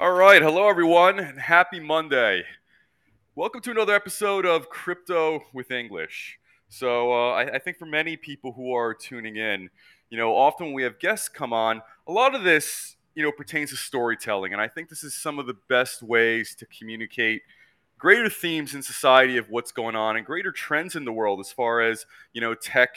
All right. Hello, everyone, and happy Monday. Welcome to another episode of Crypto with English. So, uh, I, I think for many people who are tuning in, you know, often when we have guests come on, a lot of this, you know, pertains to storytelling. And I think this is some of the best ways to communicate greater themes in society of what's going on and greater trends in the world as far as, you know, tech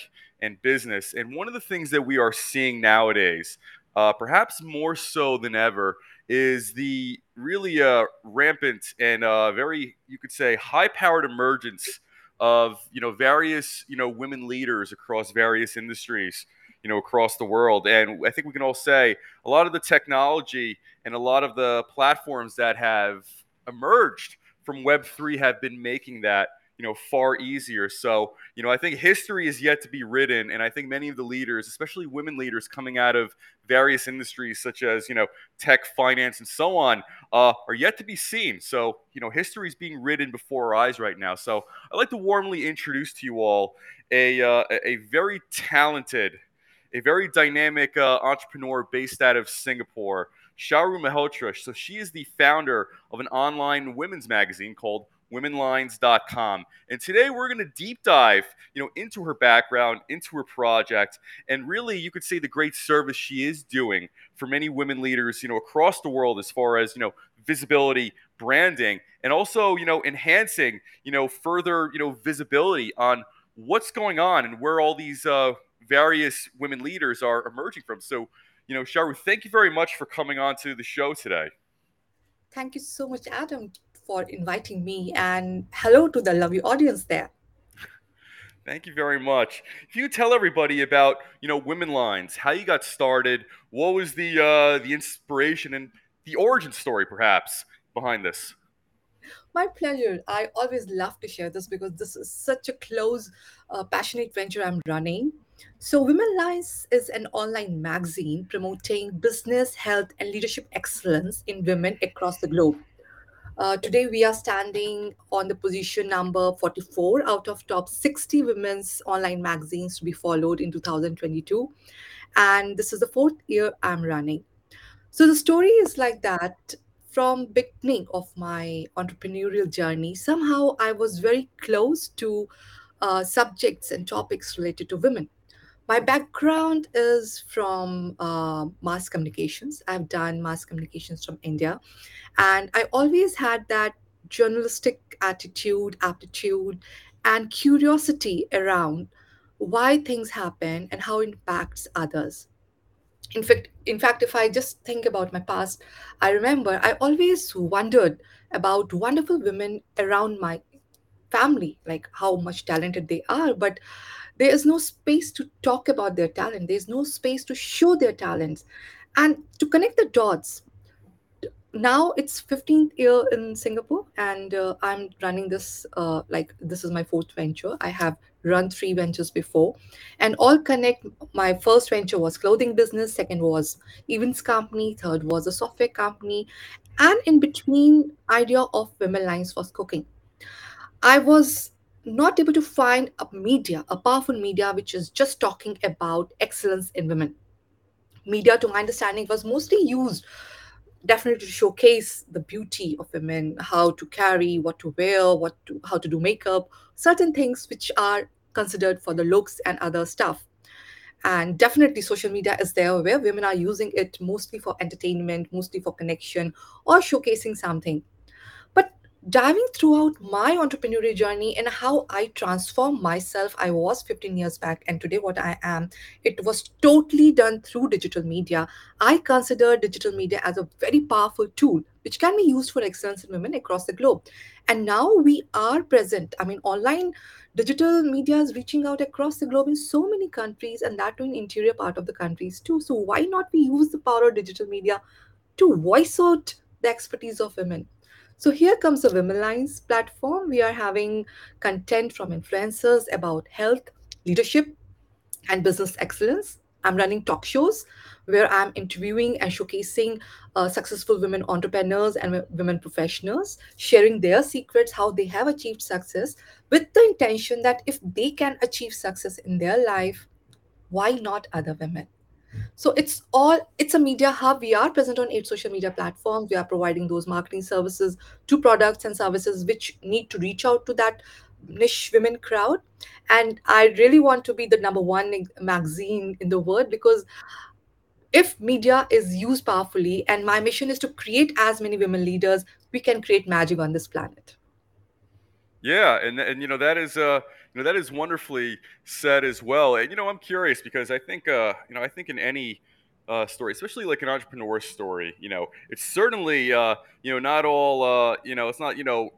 and business. And one of the things that we are seeing nowadays, uh, perhaps more so than ever, is the really uh, rampant and uh, very, you could say, high-powered emergence of you know various you know women leaders across various industries you know across the world. And i think we can all say a lot of the technology and a lot of the platforms that have emerged from web3 have been making that you know far easier. So you know i think history is yet to be written and i think many of the leaders especially women leaders coming out of various industries such as you know tech finance and so on uh, are yet to be seen. So you know history is being written before our eyes right now. So i'd like to warmly introduce to you all a, uh, a very talented a very dynamic uh, entrepreneur based out of singapore Charu Mehrotra. So she is the founder of an online women's magazine called womenlines.com. And today we're going to deep dive, you know, into her background, into her project, and really you could say the great service she is doing for many women leaders, you know, across the world as far as, you know, visibility, branding, and also, you know, enhancing, you know, further, you know, visibility on what's going on and where all these uh, various women leaders are emerging from. So, you know, Charu, thank you very much for coming on to the show today. Thank you so much, Adam, for inviting me, and hello to the lovely audience there. Thank you very much. If you tell everybody about, you know, Women Lines, how you got started, what was the uh, the inspiration and the origin story, perhaps, behind this? My pleasure. I always love to share this because this is such a close, uh, passionate venture I'm running. So, Women Lines is an online magazine promoting business, health, and leadership excellence in women across the globe. Uh, today, we are standing on the position number 44 out of top 60 women's online magazines to be followed in 2022. And this is the fourth year I'm running. So the story is like that from beginning of my entrepreneurial journey. Somehow I was very close to uh, subjects and topics related to women. My background is from uh, mass communications. I've done mass communications from India. And I always had that journalistic attitude, aptitude, and curiosity around why things happen and how it impacts others. In fact, in fact, if I just think about my past, I remember I always wondered about wonderful women around my family, like how much talented they are, but there is no space to talk about their talent. There's no space to show their talents. And to connect the dots, now it's 15th year in Singapore and uh, I'm running this uh, like this is my fourth venture. I have run three ventures before and all connect my first venture was clothing business, second was events company, third was a software company and in between idea of women lines was cooking. I was not able to find a media, a powerful media which is just talking about excellence in women. Media, to my understanding, was mostly used definitely to showcase the beauty of women, how to carry, what to wear, what to, how to do makeup, certain things which are considered for the looks and other stuff. And definitely, social media is there where women are using it mostly for entertainment, mostly for connection, or showcasing something. Diving throughout my entrepreneurial journey and how I transformed myself, I was 15 years back, and today what I am, it was totally done through digital media. I consider digital media as a very powerful tool which can be used for excellence in women across the globe. And now we are present. I mean, online digital media is reaching out across the globe in so many countries, and that to in interior part of the countries too. So why not we use the power of digital media to voice out the expertise of women? So here comes the Women Lines platform. We are having content from influencers about health, leadership, and business excellence. I'm running talk shows where I'm interviewing and showcasing uh, successful women entrepreneurs and wo- women professionals, sharing their secrets, how they have achieved success, with the intention that if they can achieve success in their life, why not other women? So it's all it's a media hub. We are present on eight social media platforms. We are providing those marketing services to products and services which need to reach out to that niche women crowd. And I really want to be the number one magazine in the world because if media is used powerfully, and my mission is to create as many women leaders, we can create magic on this planet. Yeah, and and you know that is uh you know that is wonderfully said as well. And you know I'm curious because I think uh you know I think in any uh, story, especially like an entrepreneur story, you know it's certainly uh you know not all uh you know it's not you know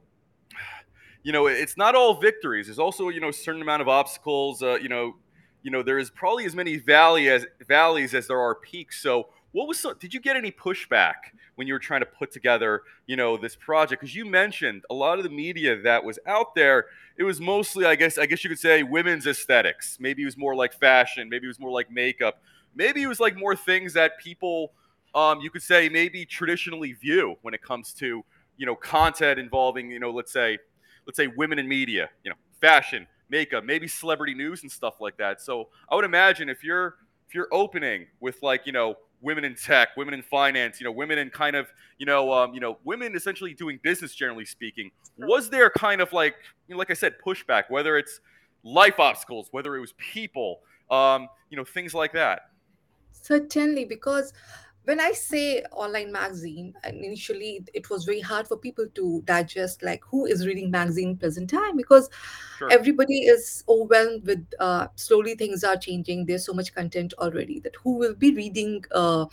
you know it's not all victories. There's also you know a certain amount of obstacles. Uh, you know you know there is probably as many valley as valleys as there are peaks. So what was so, did you get any pushback when you were trying to put together you know this project because you mentioned a lot of the media that was out there it was mostly i guess i guess you could say women's aesthetics. Maybe it was more like fashion. Maybe it was more like makeup. Maybe it was like more things that people um, you could say maybe traditionally view when it comes to you know content involving you know let's say let's say women in media you know fashion makeup maybe celebrity news and stuff like that. So i would imagine if you're if you're opening with like you know women in tech, women in finance, you know, women in kind of, you know, um, you know, women essentially doing business, generally speaking. Was there kind of like, you know, like I said, pushback, whether it's life obstacles, whether it was people, um, you know, things like that? Certainly, because when I say online magazine, initially it was very hard for people to digest like who is reading magazine present time because Sure, everybody is overwhelmed with uh, slowly things are changing. There's so much content already that who will be reading uh,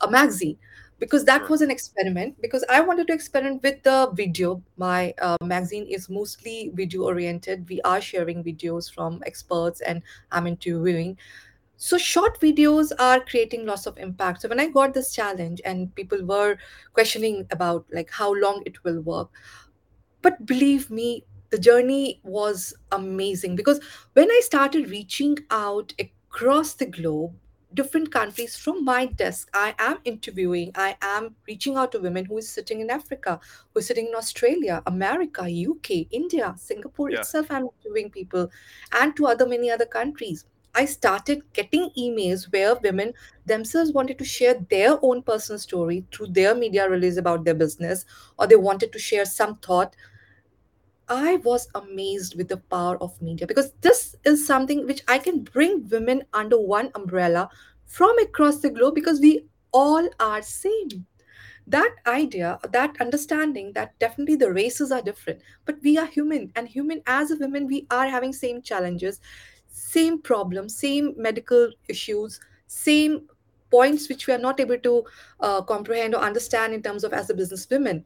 a magazine because that was an experiment because I wanted to experiment with the video. My uh, magazine is mostly video oriented. We are sharing videos from experts and I'm interviewing so short videos are creating lots of impact. So when i got this challenge and people were questioning about like how long it will work but believe me the journey was amazing because when i started reaching out across the globe different countries from my desk i am interviewing i am reaching out to women who is sitting in africa who is sitting in australia america uk india singapore yeah, itself i'm interviewing people and to other many other countries i started getting emails where women themselves wanted to share their own personal story through their media release about their business or they wanted to share some thought I was amazed with the power of media because this is something which I can bring women under one umbrella from across the globe because we all are same. That idea, that understanding that definitely the races are different, but we are human and human as a women we are having same challenges, same problems, same medical issues, same points which we are not able to uh, comprehend or understand in terms of as a business women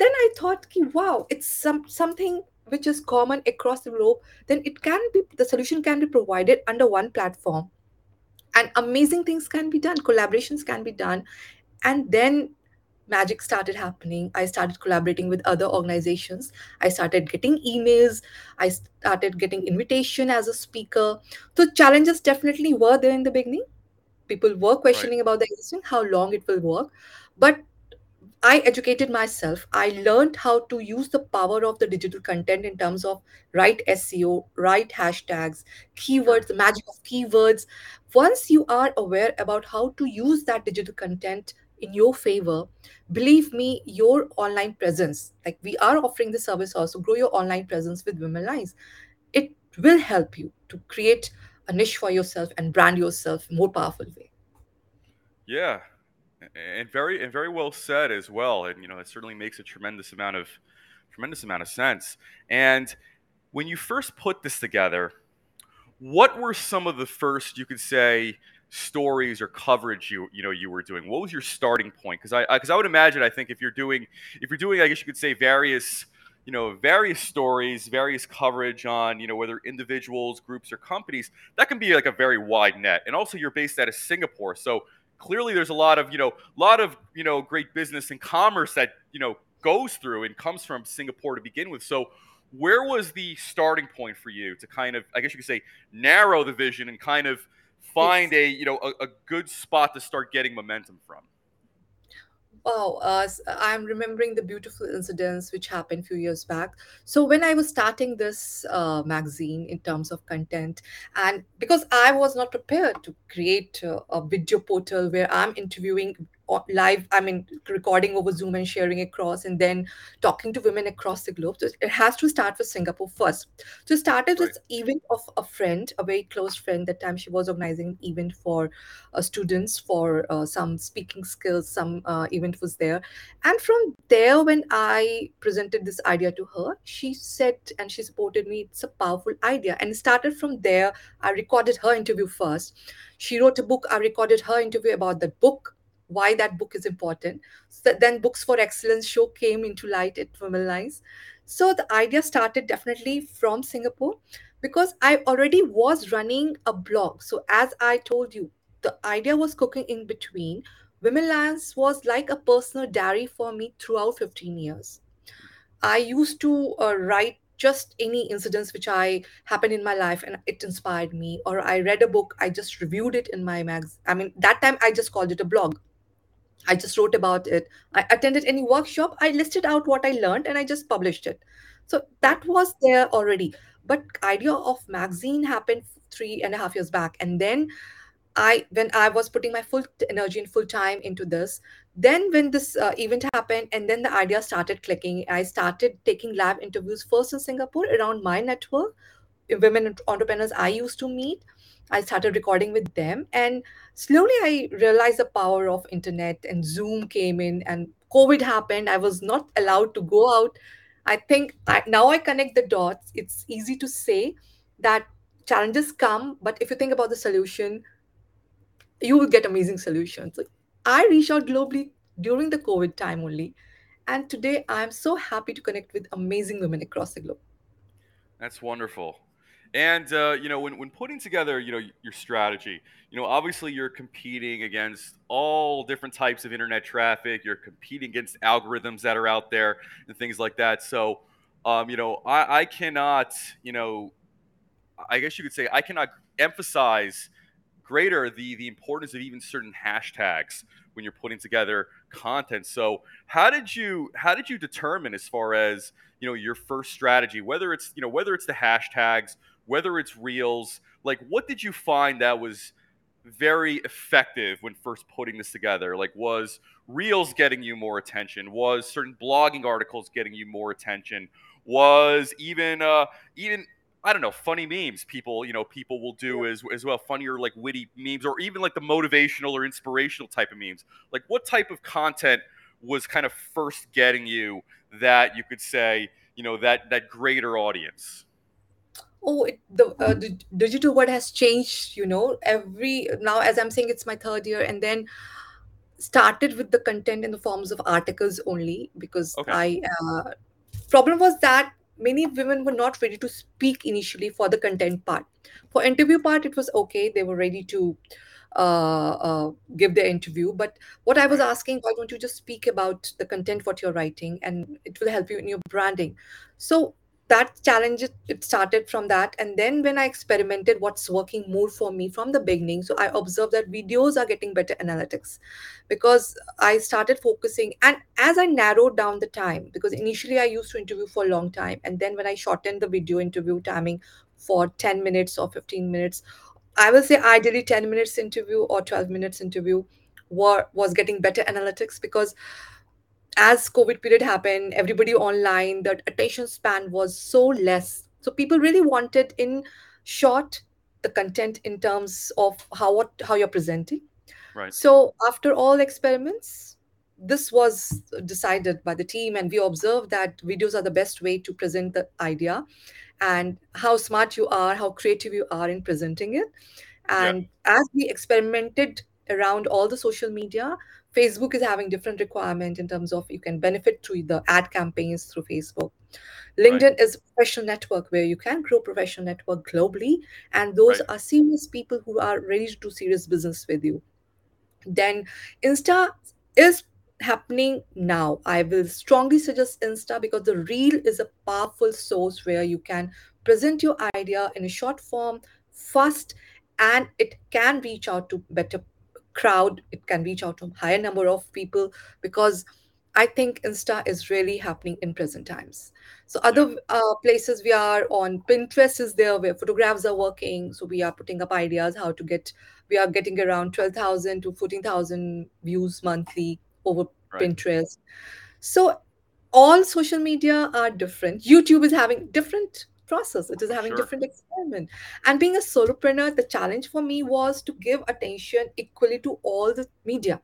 then I thought, wow, it's some something which is common across the globe. Then it can be the solution can be provided under one platform, and amazing things can be done. Collaborations can be done, and then magic started happening. I started collaborating with other organizations. I started getting emails. I started getting invitation as a speaker. So challenges definitely were there in the beginning. People were right, questioning about the existence, how long it will work, but I educated myself. I learned how to use the power of the digital content in terms of right SEO, right hashtags, keywords, the magic of keywords. Once you are aware about how to use that digital content in your favor, believe me, your online presence, like we are offering the service also, grow your online presence with Women Lines. It will help you to create a niche for yourself and brand yourself in more powerful way. Yeah, and very and very well said as well. And you know, it certainly makes a tremendous amount of tremendous amount of sense. And when you first put this together, what were some of the first you could say stories or coverage you you know you were doing? What was your starting point? Because I because I, I would imagine I think if you're doing if you're doing I guess you could say various you know various stories various coverage on you know whether individuals groups or companies that can be like a very wide net and also you're based out of singapore so clearly there's a lot of you know a lot of you know great business and commerce that you know goes through and comes from singapore to begin with so where was the starting point for you to kind of i guess you could say narrow the vision and kind of find a you know a, a good spot to start getting momentum from Wow, uh, I'm remembering the beautiful incidents which happened a few years back. So when I was starting this uh, magazine in terms of content, and because I was not prepared to create uh, a video portal where I'm interviewing live, I mean recording over Zoom and sharing across, and then talking to women across the globe. So it has to start with Singapore first. So it started Right. with event of a friend, a very close friend. That time she was organizing an event for uh, students for uh, some speaking skills some uh, event was there and from there when i presented this idea to her she said and she supported me it's a powerful idea and it started from there i recorded her interview first she wrote a book i recorded her interview about that book why that book is important so then books for excellence show came into light at women lines so the idea started definitely from singapore because i already was running a blog so as i told you the idea was cooking in between. Women Lines was like a personal diary for me throughout 15 years. I used to uh, write just any incidents which I happened in my life and it inspired me, or I read a book, I just reviewed it in my mags. I mean, that time I just called it a blog. I just wrote about it. I attended any workshop, I listed out what I learned and I just published it. So that was there already. But idea of magazine happened three and a half years back. And then I when I was putting my full energy and full time into this, then when this uh, event happened and then the idea started clicking, I started taking lab interviews first in Singapore around my network, women entrepreneurs I used to meet. I started recording with them, and slowly I realized the power of internet and Zoom came in, and COVID happened. I was not allowed to go out. I think I, now I connect the dots. It's easy to say that challenges come, but if you think about the solution, you will get amazing solutions. I reached out globally during the COVID time only. And today I'm so happy to connect with amazing women across the globe. That's wonderful. And uh, you know, when when putting together, you know, your strategy, you know, obviously you're competing against all different types of internet traffic. You're competing against algorithms that are out there and things like that. So, um, you know, I, I cannot, you know, I guess you could say I cannot emphasize greater the the importance of even certain hashtags when you're putting together content. So how did you how did you determine as far as you know your first strategy, whether it's you know whether it's the hashtags, whether it's reels, like what did you find that was very effective when first putting this together? Like was reels getting you more attention? Was certain blogging articles getting you more attention? Was even uh even I don't know, funny memes people, you know, people will do as as well, funnier like witty memes or even like the motivational or inspirational type of memes. Like what type of content was kind of first getting you that you could say, you know, that that greater audience? Oh, it, the uh, the digital world has changed. You know, every now as I'm saying, it's my third year, and then started with the content in the forms of articles only because Okay. I uh, problem was that many women were not ready to speak initially for the content part. For interview part, it was okay; they were ready to uh, uh, give their interview. But what I was asking, why don't you just speak about the content what you're writing, and it will help you in your branding. So that challenge it started from that. And then when i experimented what's working more for me from the beginning so i observed that videos are getting better analytics because i started focusing and as i narrowed down the time because initially i used to interview for a long time. And then when i shortened the video interview timing for 10 minutes or 15 minutes i will say ideally 10 minutes interview or 12 minutes interview were, was getting better analytics because as covid period happened everybody online the attention span was so less so people really wanted in short the content in terms of how what how you're presenting Right. so after all experiments this was decided by the team and we observed that videos are the best way to present the idea and how smart you are how creative you are in presenting it Yeah. and as we experimented around all the social media, Facebook is having different requirement in terms of you can benefit through the ad campaigns through Facebook. Right. LinkedIn is a professional network where you can grow professional network globally, and those Right. are serious people who are ready to do serious business with you then insta is happening now i will strongly suggest insta because the reel is a powerful source where you can present your idea in a short form fast and it can reach out to better crowd it can reach out to a higher number of people because i think insta is really happening in present times. So other uh, places we are on pinterest is there where photographs are working. So we are putting up ideas how to get we are getting around 12000 to 14000 views monthly over Right. pinterest. So all social media are different. Youtube is having different process. It is having Sure. different experiment. And being a solopreneur the challenge for me was to give attention equally to all the media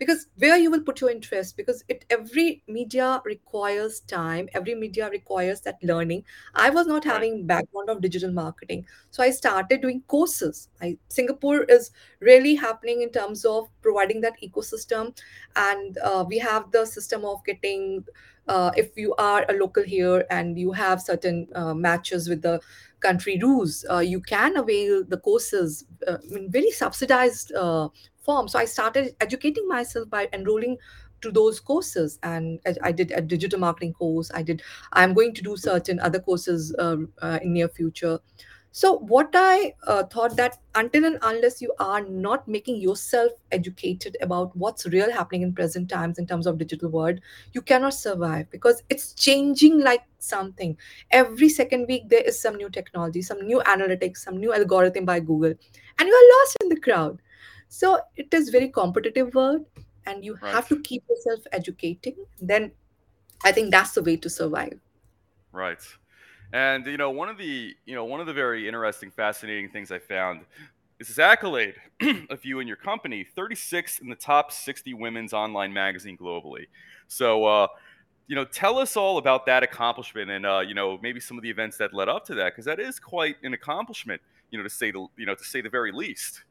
because where you will put your interest because it every media requires time every media requires that learning. I was not Right. having background of digital marketing. So i started doing courses. I, singapore is really happening in terms of providing that ecosystem. And uh, we have the system of getting uh, if you are a local here and you have certain uh, matches with the country rules uh, you can avail the courses uh, in very subsidized uh, form so i started educating myself by enrolling to those courses and i did a digital marketing course i did i'm going to do certain other courses uh, uh, in near future so what I uh, thought that until and unless you are not making yourself educated about what's real happening in present times in terms of digital world, you cannot survive because it's changing like something. Every second week there is some new technology, some new analytics, some new algorithm by Google, and you are lost in the crowd. So it is very competitive world, and you Right. have to keep yourself educating. Then I think that's the way to survive. Right. And you know, one of the you know one of the very interesting, fascinating things I found is this accolade of you and your company, 36 in the top 60 women's online magazine globally. So, uh, you know, tell us all about that accomplishment, and uh, you know, maybe some of the events that led up to that, because that is quite an accomplishment, you know, to say the you know to say the very least.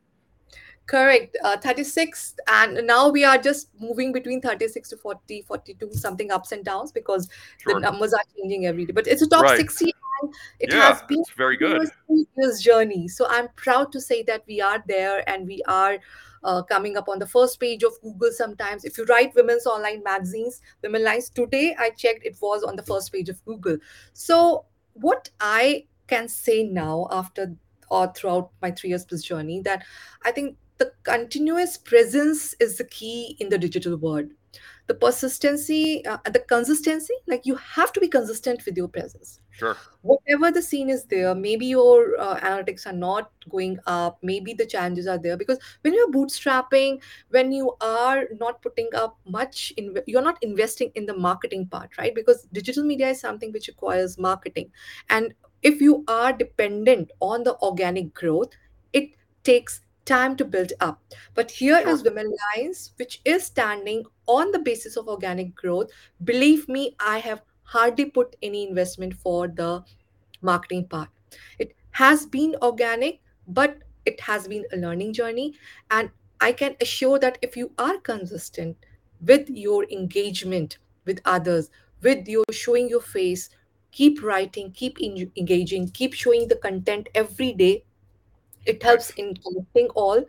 Correct. Uh, 36, and now we are just moving between 36 to 40, 42, something ups and downs because the numbers are changing every day. But it's a top Right. 60, and it Yeah, has been it's very a good. three years journey. So I'm proud to say that we are there and we are uh, coming up on the first page of Google sometimes. If you write women's online magazines, Women Lines, today I checked it was on the first page of Google. So what I can say now after or throughout my three years plus journey that I think the continuous presence is the key in the digital world. The persistency, uh, the consistency, like you have to be consistent with your presence. Sure. Whatever the scene is there, maybe your uh, analytics are not going up, maybe the challenges are there because when you're bootstrapping, when you are not putting up much, in, you're not investing in the marketing part, right? Because digital media is something which requires marketing. And if you are dependent on the organic growth, it takes time to build up. But here is Women Lines, which is standing on the basis of organic growth. Believe me, I have hardly put any investment for the marketing part. It has been organic, but it has been a learning journey. And I can assure that if you are consistent with your engagement with others, with your showing your face, keep writing, keep en- engaging, keep showing the content every day, it helps in connecting all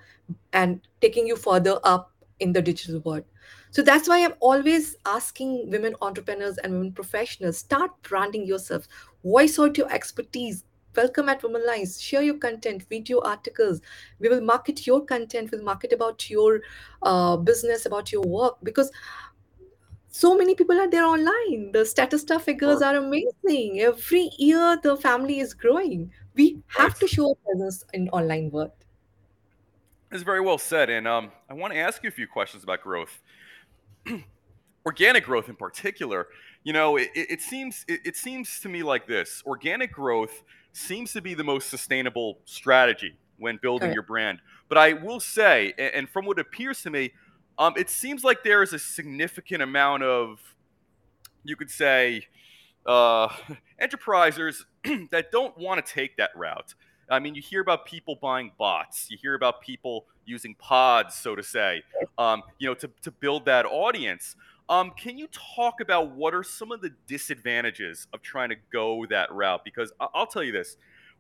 and taking you further up in the digital world. So that's why I'm always asking women entrepreneurs and women professionals start branding yourself, voice out your expertise. Welcome at Women Lines. Share your content, video articles. We will market your content. We'll market about your uh, business, about your work, because so many people are there online. The Statista figures are amazing. Every year, the family is growing. We Right. have to show a presence in online world. It's very well said, and um, I want to ask you a few questions about growth. organic growth in particular you know it, it seems it, it seems to me like this organic growth seems to be the most sustainable strategy when building Correct. your brand but i will say and from what appears to me um, it seems like there is a significant amount of you could say uh, enterprisers that don't want to take that route. I mean, you hear about people buying bots. You hear about people using pods, so to say, um, you know, to, to build that audience. Um, can you talk about what are some of the disadvantages of trying to go that route? Because I'll tell you this: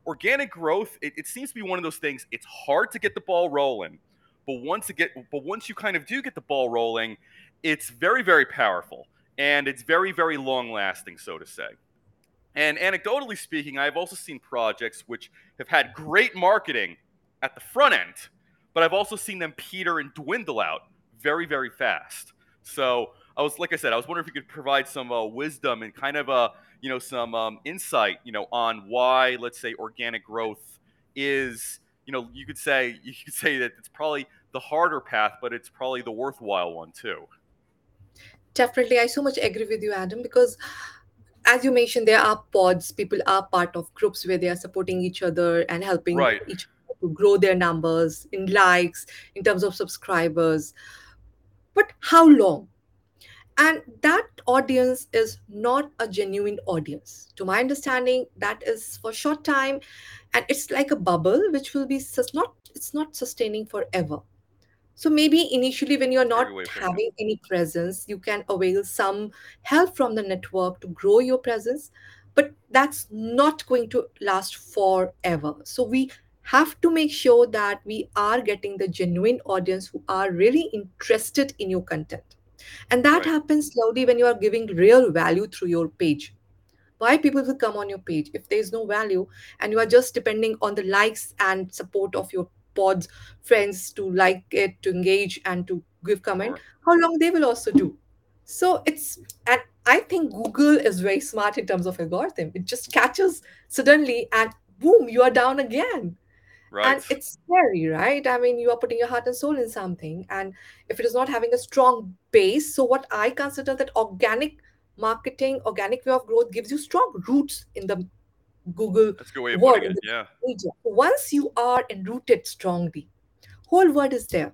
organic growth, it, it seems to be one of those things. It's hard to get the ball rolling, but once it get, but once you kind of do get the ball rolling, it's very, very powerful and it's very, very long lasting, so to say. And anecdotally speaking, I've also seen projects which have had great marketing at the front end, but I've also seen them peter and dwindle out very, very fast. So I was, like I said, I was wondering if you could provide some uh, wisdom and kind of uh, you know, some um, insight, you know, on why, let's say, organic growth is, you know, you could say you could say that it's probably the harder path, but it's probably the worthwhile one too. Definitely, I so much agree with you, Adam, because as you mentioned, there are pods. People are part of groups where they are supporting each other and helping Right. each other to grow their numbers in likes, in terms of subscribers. But how long? And that audience is not a genuine audience. To my understanding, that is for short time, and it's like a bubble which will be sus- not. It's not sustaining forever so maybe initially, when you're not good way of putting it. having any presence, you can avail some help from the network to grow your presence, but that's not going to last forever. So we have to make sure that we are getting the genuine audience who are really interested in your content. And that Right. happens slowly when you are giving real value through your page why people will come on your page if there is no value and you are just depending on the likes and support of your pods friends to like it to engage and to give comment how long they will also do. So it's and i think google is very smart in terms of algorithm. It just catches suddenly and boom you are down again. Right. and it's scary right? I mean you are putting your heart and soul in something and if it is not having a strong base so what i consider that organic marketing organic way of growth gives you strong roots in the google That's a good way of world putting it. Yeah. once you are enrooted strongly whole world is there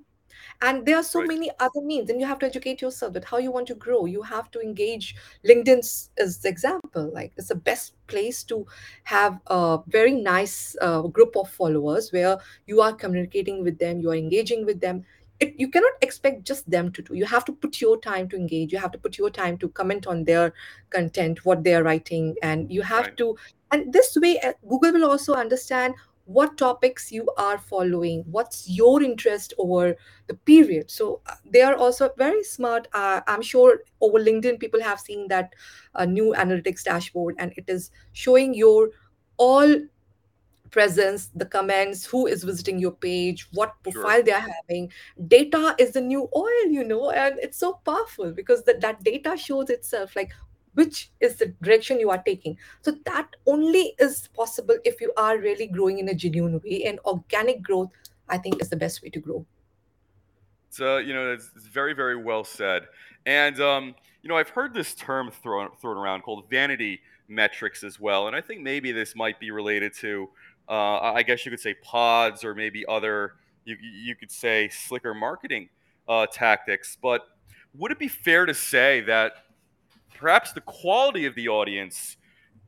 and there are so Right. many other means and you have to educate yourself that how you want to grow you have to engage linkedin's is the example like it's the best place to have a very nice uh, group of followers where you are communicating with them you are engaging with them it, you cannot expect just them to do you have to put your time to engage you have to put your time to comment on their content what they are writing and you have Right. to and this way uh, google will also understand what topics you are following what's your interest over the period. So uh, they are also very smart. Uh, i'm sure over linkedin people have seen that uh, new analytics dashboard and it is showing your all presence the comments who is visiting your page what Sure. profile they are having. Data is the new oil you know and it's so powerful because that, that data shows itself like which is the direction you are taking so that only is possible if you are really growing in a genuine way and organic growth i think is the best way to grow It's uh, you know, it's, it's very, very well said. And um, you know, I've heard this term thrown thrown around called vanity metrics as well. And I think maybe this might be related to, uh, I I guess you could say pods or maybe other, you you could say slicker marketing uh, tactics. But would it be fair to say that perhaps the quality of the audience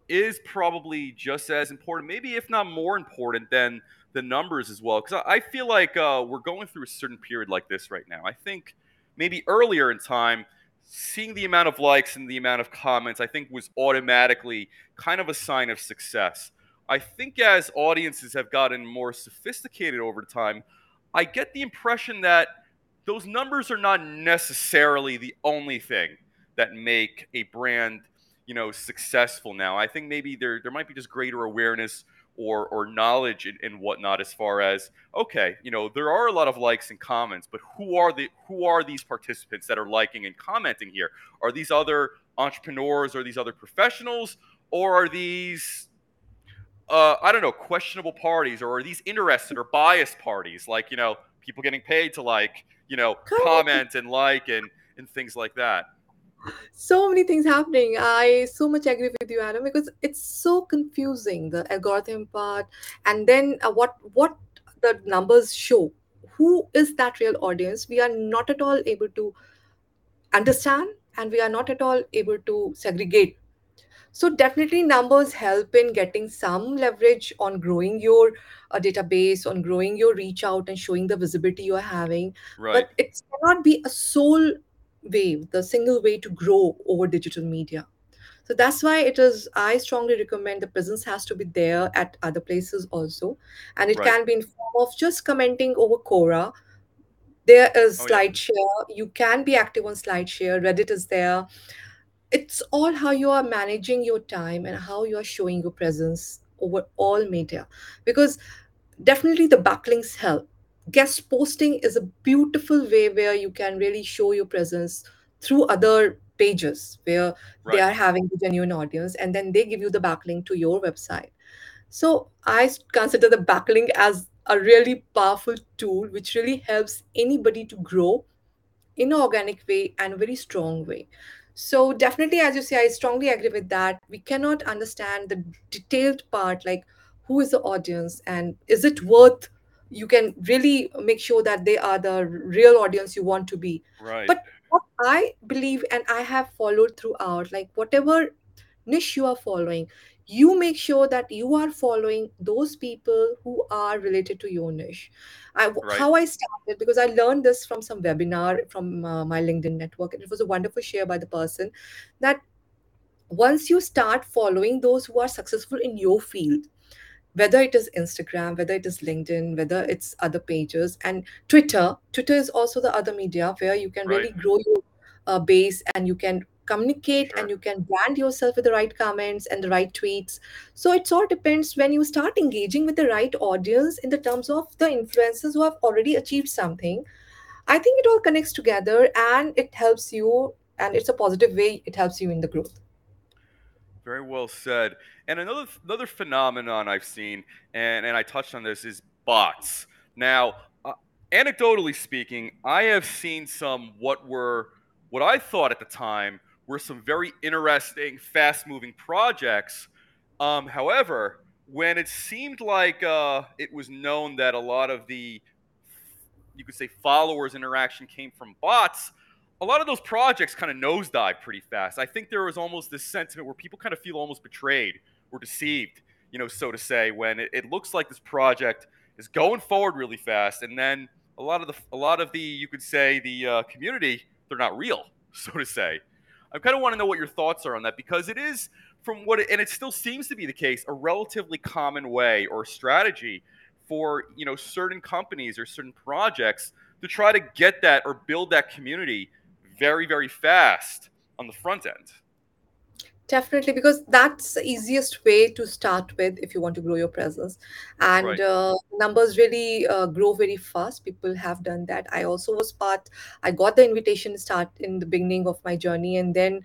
is probably just as important, maybe if not more important than the numbers as well. Because I feel like uh, we're going through a certain period like this right now. I think maybe earlier in time, seeing the amount of likes and the amount of comments, I think was automatically kind of a sign of success. I think as audiences have gotten more sophisticated over time, I get the impression that those numbers are not necessarily the only thing that make a brand you know successful now. I think maybe there there might be just greater awareness or or knowledge and, and whatnot as far as okay, you know there are a lot of likes and comments, but who are the who are these participants that are liking and commenting here? Are these other entrepreneurs? or these other professionals? Or are these uh, I don't know questionable parties? Or are these interested or biased parties? Like you know people getting paid to like you know comment and like and and things like that. So many things happening. I so much agree with you adam because it's so confusing the algorithm part. And then uh, what what the numbers show who is that real audience? We are not at all able to understand and we are not at all able to segregate. So definitely numbers help in getting some leverage on growing your uh, database on growing your reach out and showing the visibility you are having. Right, but it cannot be a sole way the single way to grow over digital media. So that's why it is i strongly recommend the presence has to be there at other places also. And it right. can be in form of just commenting over quora. There is Oh yeah, slideshare. You can be active on slideshare. Reddit is there. It's all how you are managing your time and how you are showing your presence over all media. Because definitely the backlinks help guest posting is a beautiful way where you can really show your presence through other pages where they are having the genuine audience and then they give you the backlink to your website so i consider the backlink as a really powerful tool which really helps anybody to grow in an organic way and a very strong way. So definitely, as you say, I strongly agree with that. We cannot understand the detailed part, like who is the audience and is it worth. You can really make sure that they are the real audience you want to be. Right. But what I believe and I have followed throughout, like whatever niche you are following, you make sure that you are following those people who are related to your niche. I, Right. how I started because I learned this from some webinar from uh, my LinkedIn network, and it was a wonderful share by the person that once you start following those who are successful in your field, whether it is Instagram, whether it is LinkedIn, whether it's other pages, and Twitter. Twitter is also the other media where you can Right. really grow your uh, base and you can communicate and you can brand yourself with the right comments and the right tweets. So it all depends when you start engaging with the right audience in the terms of the influencers who have already achieved something. I think it all connects together and it helps you, and it's a positive way, it helps you in the growth. Very well said. And another another phenomenon I've seen, and and I touched on this, is bots. Now, uh, anecdotally speaking, I have seen some what were what I thought at the time were some very interesting, fast-moving projects. Um, however, when it seemed like uh, it was known that a lot of the you could say followers interaction came from bots a lot of those projects kind of nosedive pretty fast. I think there was almost this sentiment where people kind of feel almost betrayed or deceived you know so to say when it, it looks like this project is going forward really fast and then a lot of the a lot of the you could say the uh, community they're not real so to say. I kind of want to know what your thoughts are on that because it is from what it, and it still seems to be the case a relatively common way or strategy for you know certain companies or certain projects to try to get that or build that community very very fast on the front end Definitely, because that's the easiest way to start with if you want to grow your presence. And right uh, numbers really uh, grow very fast. People have done that. I also was part, I got the invitation to start in the beginning of my journey. And then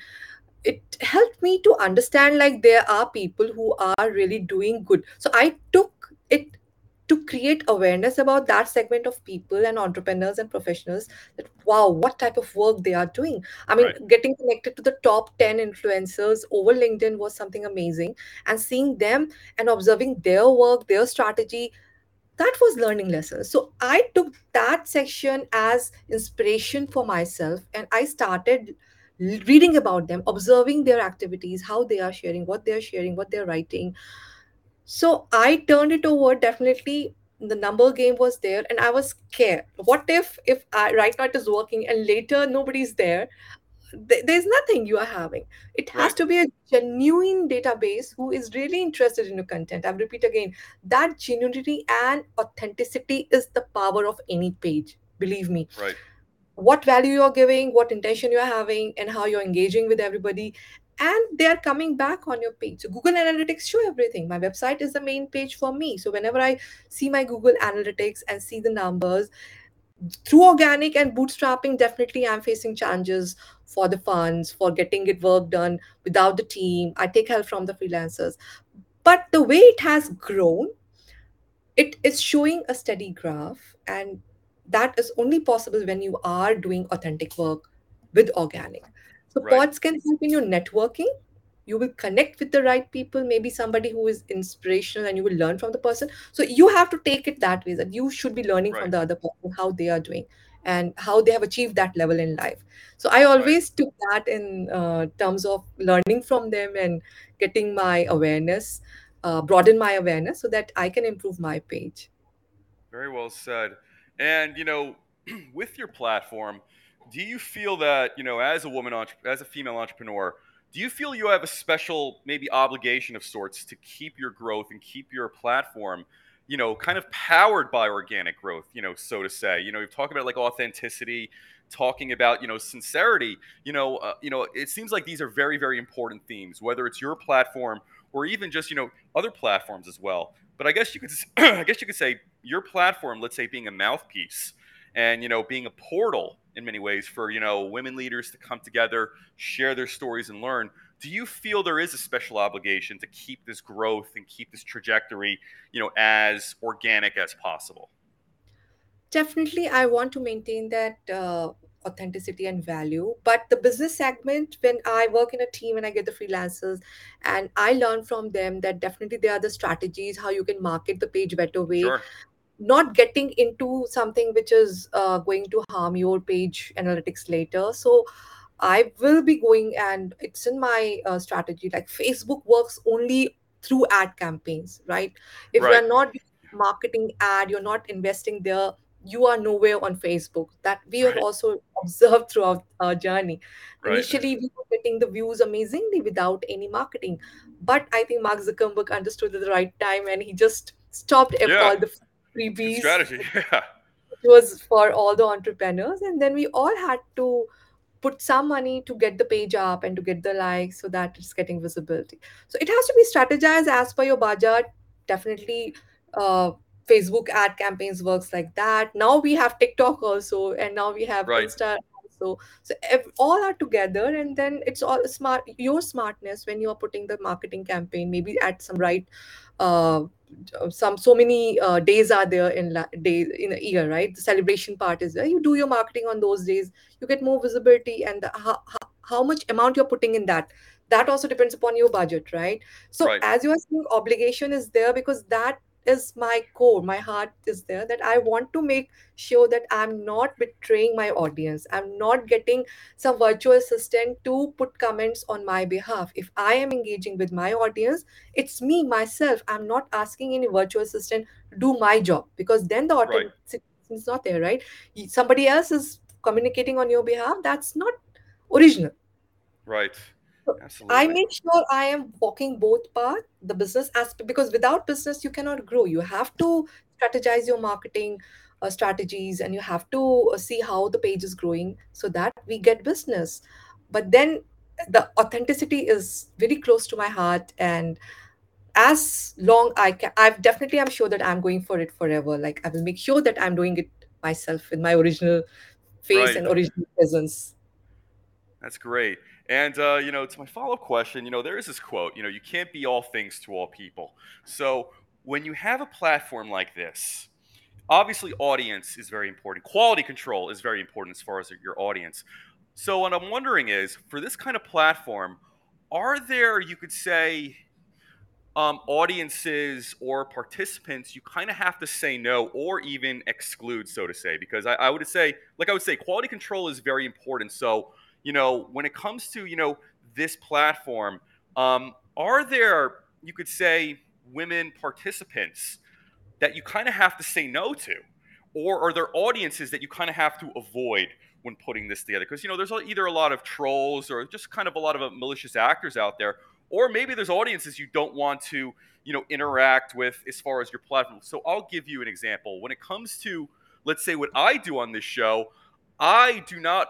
it helped me to understand like there are people who are really doing good. So I took it to create awareness about that segment of people and entrepreneurs and professionals that wow what type of work they are doing. I mean right. getting connected to the top 10 influencers over linkedin was something amazing and seeing them and observing their work their strategy that was learning lessons. So i took that section as inspiration for myself and i started reading about them observing their activities how they are sharing what they are sharing what they're writing so I turned it over. Definitely, the number game was there, and I was scared. What if, if I, right now it is working, and later nobody's there? Th- there's nothing you are having. It has right to be a genuine database who is really interested in your content. I repeat again, that genuinity and authenticity is the power of any page. Believe me right what value you're giving, what intention you're having, and how you're engaging with everybody. And they are coming back on your page. So Google Analytics show everything. My website is the main page for me. So whenever I see my Google Analytics and see the numbers through organic and bootstrapping, definitely I'm facing challenges for the funds, for getting it work done without the team. I take help from the freelancers. But the way it has grown, it is showing a steady graph and that is only possible when you are doing authentic work with organic so right. pods can help in your networking. You will connect with the right people maybe somebody who is inspirational and you will learn from the person. So you have to take it that way that you should be learning from the other person how they are doing and how they have achieved that level in life. So i right. always took that in uh, terms of learning from them and getting my awareness uh, broaden my awareness so that I can improve my page. very well said. And you know with your platform do you feel that you know as a woman as a female entrepreneur do you feel you have a special maybe obligation of sorts to keep your growth and keep your platform you know kind of powered by organic growth you know so to say? You know we've talked about like authenticity talking about you know sincerity. You know uh, you know it seems like these are very very important themes whether it's your platform or even just you know other platforms as well. But i guess you could i guess you could say your platform, let's say being a mouthpiece and you know being a portal in many ways for you know women leaders to come together, share their stories and learn. Do you feel there is a special obligation to keep this growth and keep this trajectory, you know, as organic as possible? Definitely, I want to maintain that uh, authenticity and value. But the business segment, when I work in a team and I get the freelancers and I learn from them that definitely there are the strategies how you can market the page better way, Sure. Not getting into something which is uh, going to harm your page analytics later. So I will be going and it's in my uh, strategy. Like Facebook works only through ad campaigns, right? If you're not marketing ad, you're not investing there, you are nowhere on Facebook. That we have Right. also observed throughout our journey. Right. Initially, we were getting the views amazingly without any marketing, but I think Mark Zuckerberg understood at the right time and he just stopped Yeah. all the A good freebies strategy. Yeah. it was for all the entrepreneurs and then we all had to put some money to get the page up and to get the likes so that it's getting visibility so it has to be strategized as per your budget definitely uh, facebook ad campaigns works like that now we have tiktok also and now we have Right. insta also so ev- all are together and then it's all smart your smartness when you are putting the marketing campaign maybe at some right uh, some so many uh, days are there in la- days in a year right? The celebration part is there. You do your marketing on those days. You get more visibility and the, how, how, how much amount you're putting in that. That also depends upon your budget right? So Right. as you are saying obligation is there because that is my core my heart is there that i want to make sure that i'm not betraying my audience. I'm not getting some virtual assistant to put comments on my behalf. If i am engaging with my audience it's me myself. I'm not asking any virtual assistant to do my job because then the Right. authenticity is not there right? Somebody else is communicating on your behalf that's not original. Right. So I make sure I am walking both paths, the business aspect, because without business, you cannot grow. You have to strategize your marketing uh, strategies and you have to uh, see how the page is growing so that we get business. But then the authenticity is very close to my heart. And as long I can, I've definitely, I'm sure that I'm going for it forever. Like I will make sure that I'm doing it myself in my original face Right. and original presence. That's great. And uh, you know, to my follow-up question, you know, there is this quote, you know, you can't be all things to all people. So when you have a platform like this, obviously audience is very important. Quality control is very important as far as your audience. So what I'm wondering is, for this kind of platform, are there, you could say, um, audiences or participants you kind of have to say no or even exclude, so to say, because I, I would say, like I would say, quality control is very important. So, you know, when it comes to, you know, this platform, um, are there, you could say, women participants that you kind of have to say no to? Or are there audiences that you kind of have to avoid when putting this together? Because, you know, there's either a lot of trolls or just kind of a lot of uh, malicious actors out there or maybe there's audiences you don't want to you know interact with as far as your platform so i'll give you an example when it comes to let's say what i do on this show i do not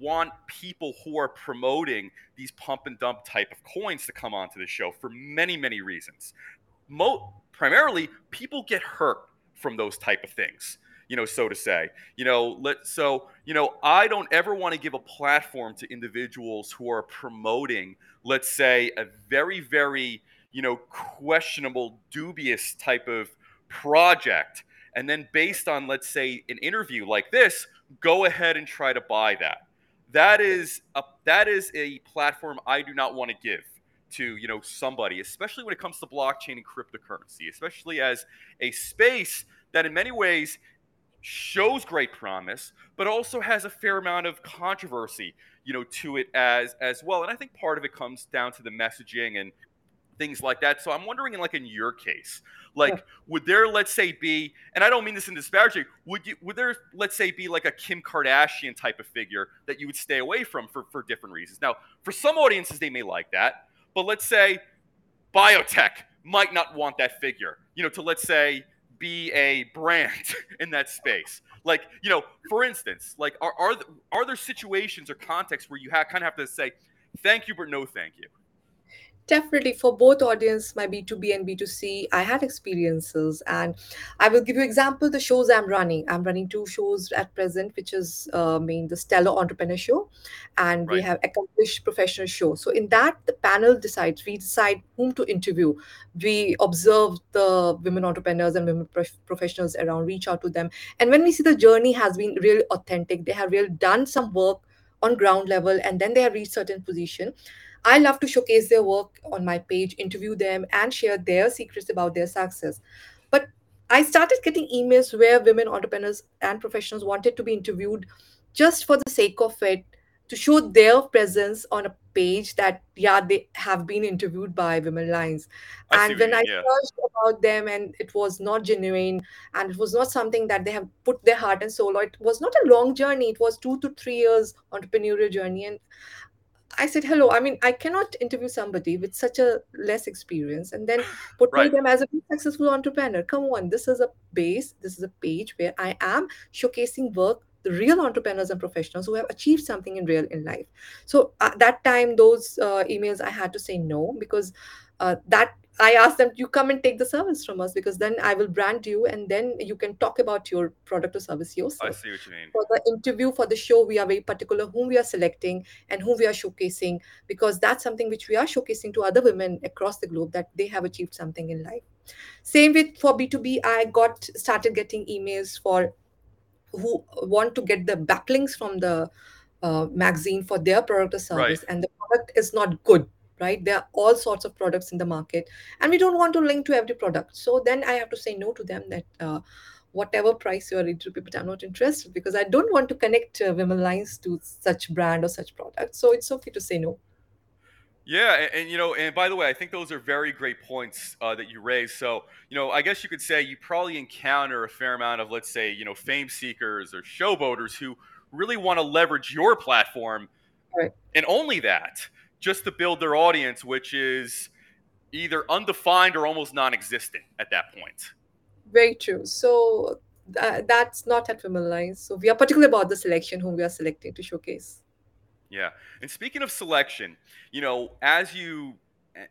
want people who are promoting these pump and dump type of coins to come onto the show for many many reasons. Mo- primarily people get hurt from those type of things you know so to say. You know let so you know i don't ever want to give a platform to individuals who are promoting let's say a very very you know questionable dubious type of project and then based on let's say an interview like this go ahead and try to buy that that is a that is a platform i do not want to give to you know somebody especially when it comes to blockchain and cryptocurrency especially as a space that in many ways shows great promise but also has a fair amount of controversy you know to it as as well. And i think part of it comes down to the messaging and things like that. So i'm wondering in like in your case Yeah. like would there let's say be and i don't mean this in disparaging would you would there let's say be like a kim kardashian type of figure that you would stay away from for for different reasons? Now for some audiences they may like that but let's say biotech might not want that figure you know to let's say be a brand in that space. Like you know for instance like are are, are there situations or contexts where you ha- kind of have to say thank you but no thank you Definitely for both audience, my B2B and B2C, I had experiences and I will give you example the shows I'm running. I'm running two shows at present, which is uh, main the Stellar Entrepreneur Show and we Right. have Accomplished Professional Show. So in that, the panel decides, we decide whom to interview. We observe the women entrepreneurs and women prof- professionals around, reach out to them. And when we see the journey has been really authentic, they have really done some work on ground level and then they have reached certain position I love to showcase their work on my page, interview them, and share their secrets about their success. But I started getting emails where women entrepreneurs and professionals wanted to be interviewed just for the sake of it, to show their presence on a page that, yeah, they have been interviewed by Women Lines. I see And what you when I mean. Yeah. searched about them, and it was not genuine, and it was not something that they have put their heart and soul, or it was not a long journey, it was two to three years entrepreneurial journey. And I said, hello. I mean, I cannot interview somebody with such a less experience and then portray Right. them as a successful entrepreneur. Come on, this is a base, this is a page where I am showcasing work, the real entrepreneurs and professionals who have achieved something in real in life. So at that time, those uh, emails I had to say no because uh, that I asked them, you come and take the service from us because then I will brand you and then you can talk about your product or service yourself. I see what you mean. for the interview for the show we are very particular whom we are selecting and whom we are showcasing because that's something which we are showcasing to other women across the globe that they have achieved something in life same with for b2b i got started getting emails for who want to get the backlinks from the uh, magazine for their product or Right. service and the product is not good right? There are all sorts of products in the market and we don't want to link to every product. So then i have to say no to them that uh, whatever price you are ready to pay but i'm not interested because i don't want to connect uh, women lines to such brand or such product. So it's okay to say no. Yeah, and, and you know, and by the way, I think those are very great points uh, that you raised. So, you know, I guess you could say you probably encounter a fair amount of, let's say, you know, fame seekers or showboaters who really want to leverage your platform, right. and only that, just to build their audience, which is either undefined or almost non-existent at that point. very true so uh, that's not at women lines so we are particular about the selection whom we are selecting to showcase Yeah. And speaking of selection, you know, as you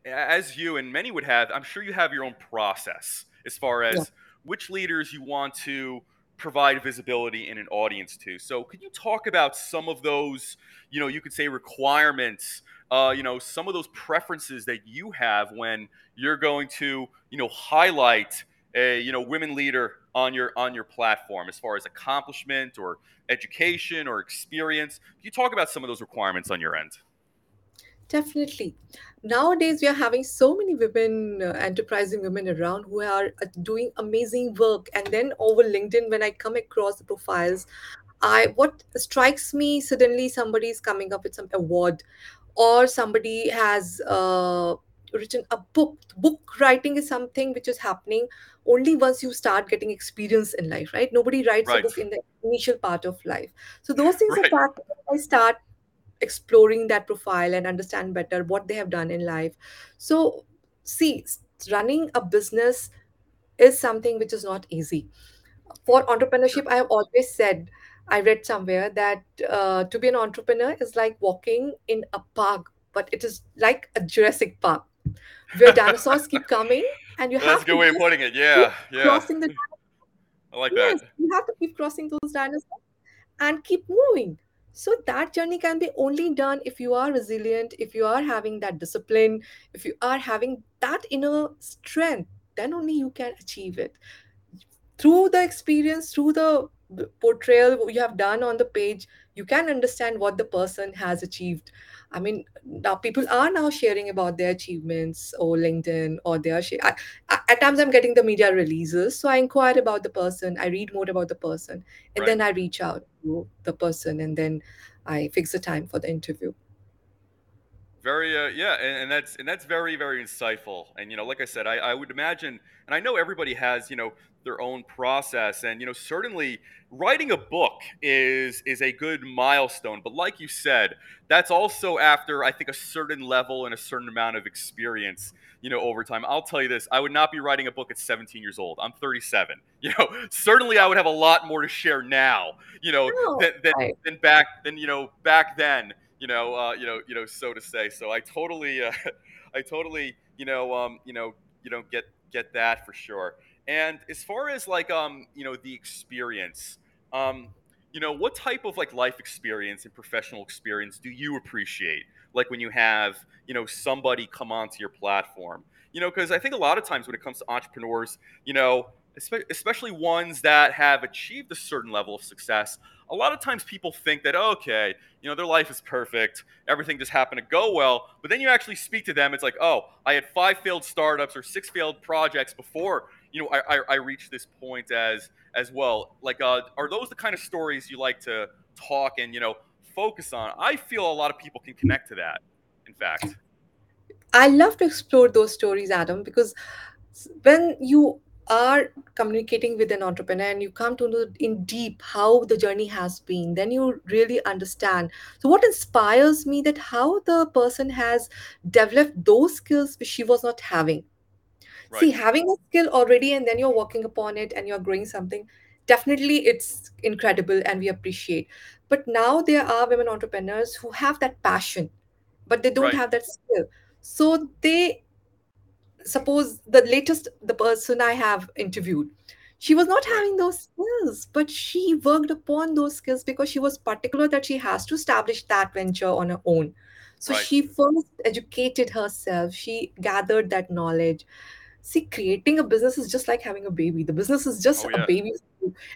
as you and many would have, I'm sure you have your own process as far yeah as which leaders you want to provide visibility in an audience to. So, could you talk about some of those, you know, you could say requirements, uh, you know, some of those preferences that you have when you're going to, you know, highlight a, you know, women leader on your on your platform as far as accomplishment or education or experience. Can you talk about some of those requirements on your end? Definitely. Nowadays, we are having so many women, uh, enterprising women around who are uh, doing amazing work. And then over LinkedIn, when I come across the profiles, I what strikes me suddenly somebody is coming up with some award, or somebody has uh, written a book. Book writing is something which is happening only once you start getting experience in life, right? Nobody writes a Right. book in the initial part of life. So those things are Right. part. I start exploring that profile and understand better what they have done in life so see running a business is something which is not easy for entrepreneurship i have always said i read somewhere that uh, to be an entrepreneur is like walking in a park but it is like a jurassic park where dinosaurs keep coming and you That's a have good to way of putting it. Yeah. Yeah. crossing the I like that. you have to keep crossing those dinosaurs and keep moving. So that journey can be only done if you are resilient, if you are having that discipline, if you are having that inner strength, then only you can achieve it. Through the experience through the portrayal you have done on the page you can understand what the person has achieved i mean now people are now sharing about their achievements or linkedin or they are sh- I, I, at times i'm getting the media releases so i inquire about the person i read more about the person and Right. then i reach out to the person and then i fix the time for the interview Very, uh, yeah, and, and that's and that's very, very insightful. And you know, like I said, I, I would imagine, and I know everybody has, you know, their own process, and you know, certainly writing a book is is a good milestone. But like you said, that's also after I think a certain level and a certain amount of experience, you know, over time. I'll tell you this: I would not be writing a book at 17 years old. I'm 37. You know, certainly I would have a lot more to share now, you know, than than, than back than you know back then you know, uh, you know, you know, so to say. So I totally, uh, I totally, you know, um, you know, you don't get get that for sure. And as far as like, um, you know, the experience, um, you know, what type of like life experience and professional experience do you appreciate? Like when you have, you know, somebody come onto your platform, you know, because I think a lot of times when it comes to entrepreneurs, you know, especially ones that have achieved a certain level of success, a lot of times people think that, okay, you know, their life is perfect, everything just happened to go well. But then you actually speak to them, it's like, oh, I had five failed startups or six failed projects before, you know, I, I, I reached this point as as well. Like, uh, are those the kind of stories you like to talk and you know focus on? I feel a lot of people can connect to that. In fact, I love to explore those stories, Adam, because when you are communicating with an entrepreneur and you come to know in deep how the journey has been then you really understand. So what inspires me that how the person has developed those skills which she was not having. See right, having a skill already and then you're working upon it and you're growing something definitely it's incredible and we appreciate. But now there are women entrepreneurs who have that passion but they don't right, have that skill. So they suppose the latest the person i have interviewed she was not having those skills but she worked upon those skills because she was particular that she has to establish that venture on her own. So right. she first educated herself. She gathered that knowledge. See creating a business is just like having a baby. The business is just Oh a baby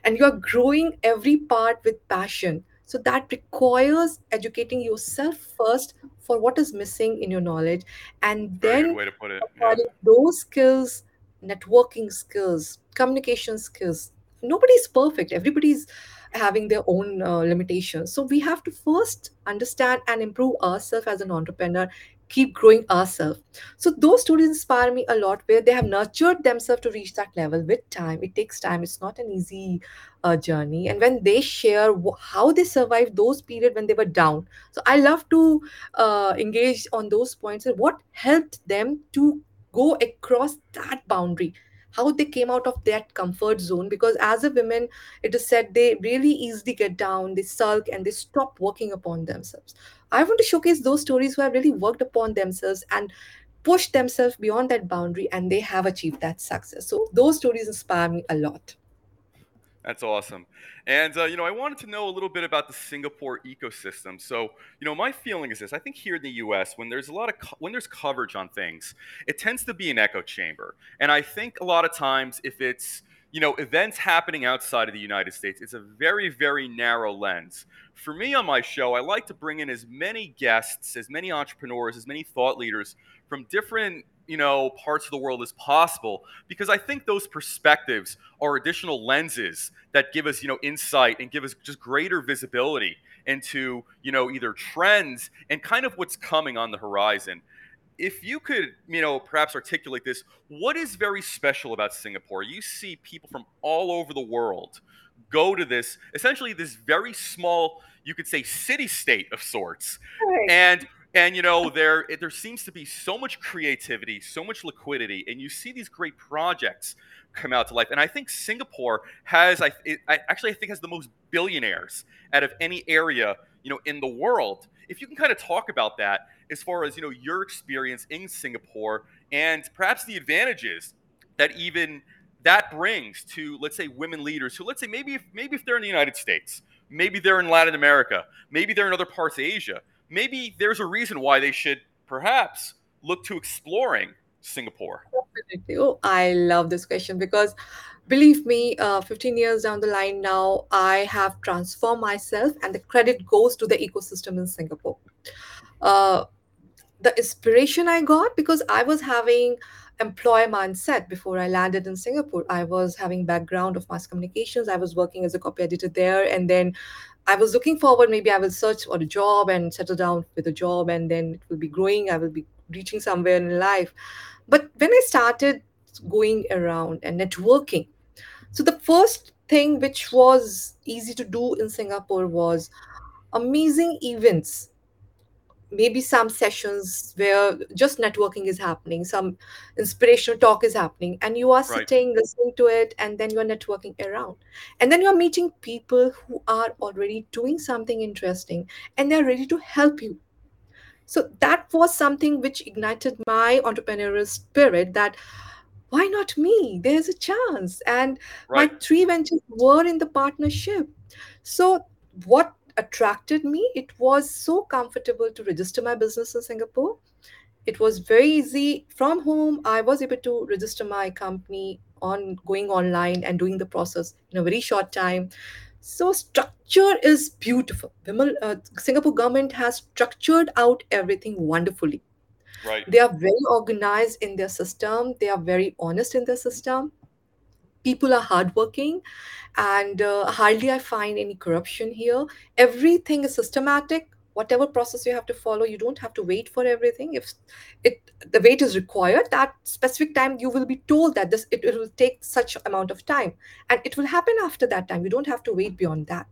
and you are growing every part with passion so that requires educating yourself first for what is missing in your knowledge and very then way to put it. Yeah, those skills networking skills communication skills nobody's perfect everybody's having their own uh, limitations so we have to first understand and improve ourselves as an entrepreneur keep growing ourselves. So those stories inspire me a lot where they have nurtured themselves to reach that level with time. It takes time. It's not an easy uh, journey. And when they share how they survived those periods when they were down so i love to uh, engage on those points and what helped them to go across that boundary how they came out of that comfort zone because as a women it is said they really easily get down they sulk and they stop working upon themselves. I want to showcase those stories who have really worked upon themselves and pushed themselves beyond that boundary and they have achieved that success. So those stories inspire me a lot that's awesome. And uh, you know, I wanted to know a little bit about the Singapore ecosystem. So, you know, my feeling is this: I think here in the U.S., when there's a lot of co- when there's coverage on things, it tends to be an echo chamber. And I think a lot of times, if it's you know events happening outside of the United States, it's a very very narrow lens. For me on my show, I like to bring in as many guests, as many entrepreneurs, as many thought leaders from different you know parts of the world as possible because I think those perspectives are additional lenses that give us you know insight and give us just greater visibility into you know either trends and kind of what's coming on the horizon if you could you know perhaps articulate this what is very special about singapore? You see people from all over the world go to this essentially this very small you could say city state of sorts. Right. and and you know there there seems to be so much creativity so much liquidity and you see these great projects come out to life. And i think singapore has i, it, I actually i think has the most billionaires out of any area you know in the world if you can kind of talk about that as far as you know your experience in singapore and perhaps the advantages that even that brings to let's say women leaders who let's say maybe if maybe if they're in the united states maybe they're in latin america maybe they're in other parts of asia maybe there's a reason why they should perhaps look to exploring Singapore. Definitely. Oh, I love this question because believe me, uh, 15 years down the line now, I have transformed myself, and the credit goes to the ecosystem in Singapore. Uh, the inspiration I got because I was having employer mindset before I landed in Singapore. I was having background of mass communications. I was working as a copy editor there, and then I was looking forward. Maybe I will search for a job and settle down with a job, and then it will be growing. I will be reaching somewhere in life. But when I started going around and networking, so the first thing which was easy to do in Singapore was amazing events. Maybe some sessions where just networking is happening some inspirational talk is happening and you are Right. sitting listening to it and then you're networking around. And then you're meeting people who are already doing something interesting and they're ready to help you. So that was something which ignited my entrepreneurial spirit that why not me? There's a chance. And my three ventures were in the partnership. So what attracted me? It was so comfortable to register my business in singapore. It was very easy. From home i was able to register my company on going online and doing the process in a very short time. So structure is beautiful. Vimal, uh, singapore government has structured out everything wonderfully Right. they are very organized in their system. They are very honest in their system. People are hardworking. And uh, hardly i find any corruption here. Everything is systematic. Whatever process you have to follow you don't have to wait for everything. If it the wait is required that specific time you will be told that this it, it will take such amount of time. And it will happen after that time. You don't have to wait beyond that.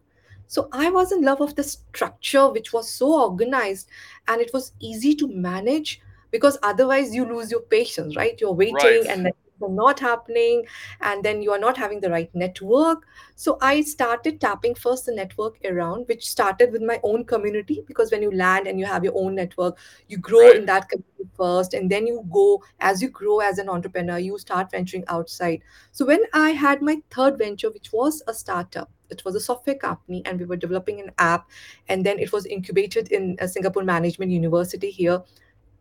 So i was in love of the structure which was so organized. And it was easy to manage because otherwise you lose your patience right you're Right. waiting and then it's not happening and then you are not having the right network so i started tapping first the network around which started with my own community because when you land and you have your own network you grow Right. in that community first and then you go as you grow as an entrepreneur you start venturing outside so when i had my third venture which was a startup it was a software company and we were developing an app and then it was incubated in a singapore management university here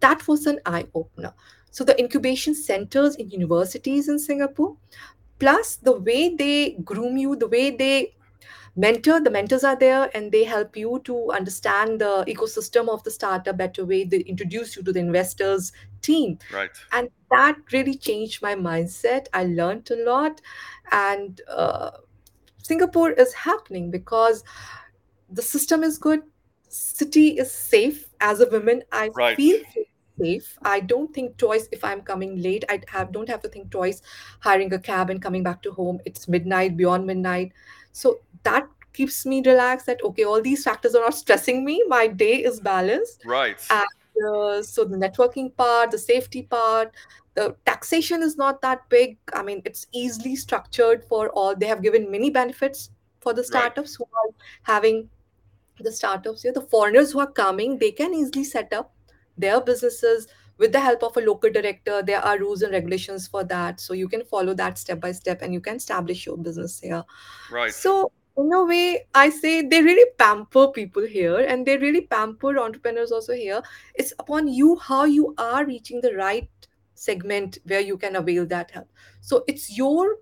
that was an eye opener. So the incubation centers in universities in Singapore, plus the way they groom you, the way they mentor, the mentors are there and they help you to understand the ecosystem of the startup better way. They introduce you to the investors team. Right. And that really changed my mindset. I learned a lot. And uh, Singapore is happening because the system is good city is safe as a woman i Right. feel safe i don't think twice if i'm coming late i have don't have to think twice hiring a cab and coming back to home. It's midnight beyond midnight. So that keeps me relaxed that okay all these factors are not stressing me. My day is balanced. Right. and uh, so the networking part the safety part the taxation is not that big. I mean it's easily structured for all they have given many benefits for the Right. startups who are having the startups here, the foreigners who are coming, they can easily set up their businesses with the help of a local director. There are rules and regulations for that. So you can follow that step by step and you can establish your business here. Right. So, in a way, I say they really pamper people here and they really pamper entrepreneurs also here. It's upon you how you are reaching the right segment where you can avail that help. So, it's your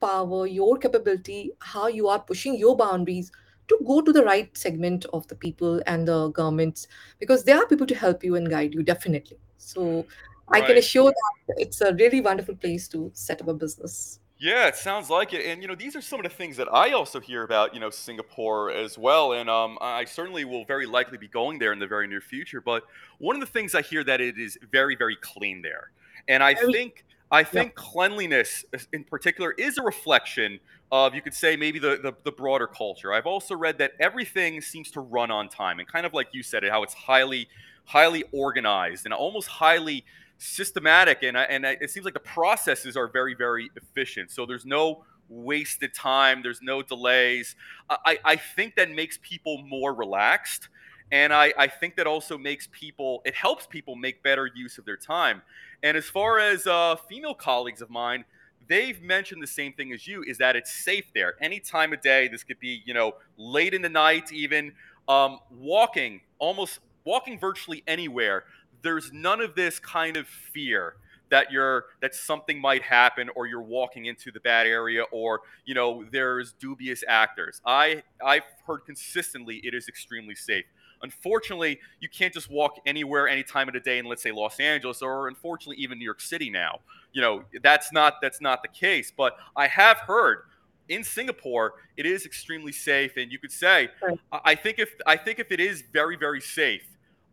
power, your capability, how you are pushing your boundaries to go to the right segment of the people and the governments because there are people to help you and guide you, definitely. So, I can assure that it's a really wonderful place to set up a business. Yeah, it sounds like it. And you know, these are some of the things that I also hear about, you know, Singapore as well. And um, I certainly will very likely be going there in the very near future. But one of the things I hear that it is very, very clean there. And I think I think cleanliness in particular is a reflection of you could say maybe the, the the broader culture. I've also read that everything seems to run on time and kind of like you said it, how it's highly highly organized and almost highly systematic and and it seems like the processes are very very efficient. So there's no wasted time there's no delays. I, I think that makes people more relaxed and I, I think that also makes people it helps people make better use of their time and as far as uh, female colleagues of mine they've mentioned the same thing as you is that it's safe there. Any time of day this could be you know late in the night even um, walking almost walking virtually anywhere there's none of this kind of fear that you're that something might happen or you're walking into the bad area or you know there's dubious actors. I i've heard consistently it is extremely safe unfortunately you can't just walk anywhere any time of the day in let's say los angeles or unfortunately even new york city now you know that's not that's not the case but i have heard in singapore it is extremely safe and you could say right. i I think if i think if it is very very safe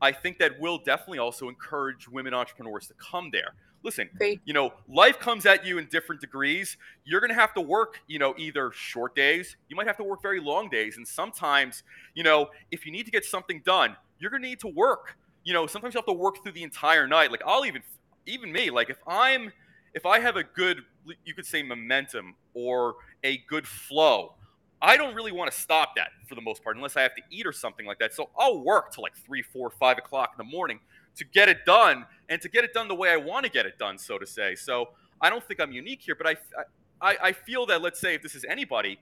I think that will definitely also encourage women entrepreneurs to come there. Listen, Very, you know, life comes at you in different degrees. You're going to have to work, you know, either short days, you might have to work very long days. And sometimes, you know, if you need to get something done, you're going to need to work. you know, sometimes you have to work through the entire night. Like I'll even even me, like if I'm if I have a good you could say momentum or a good flow, I don't really want to stop that for the most part unless I have to eat or something like that. So I'll work till like three, four, five o'clock in the morning to get it done and to get it done the way I want to get it done, so to say. So I don't think I'm unique here, but I I, I feel that let's say if this is anybody,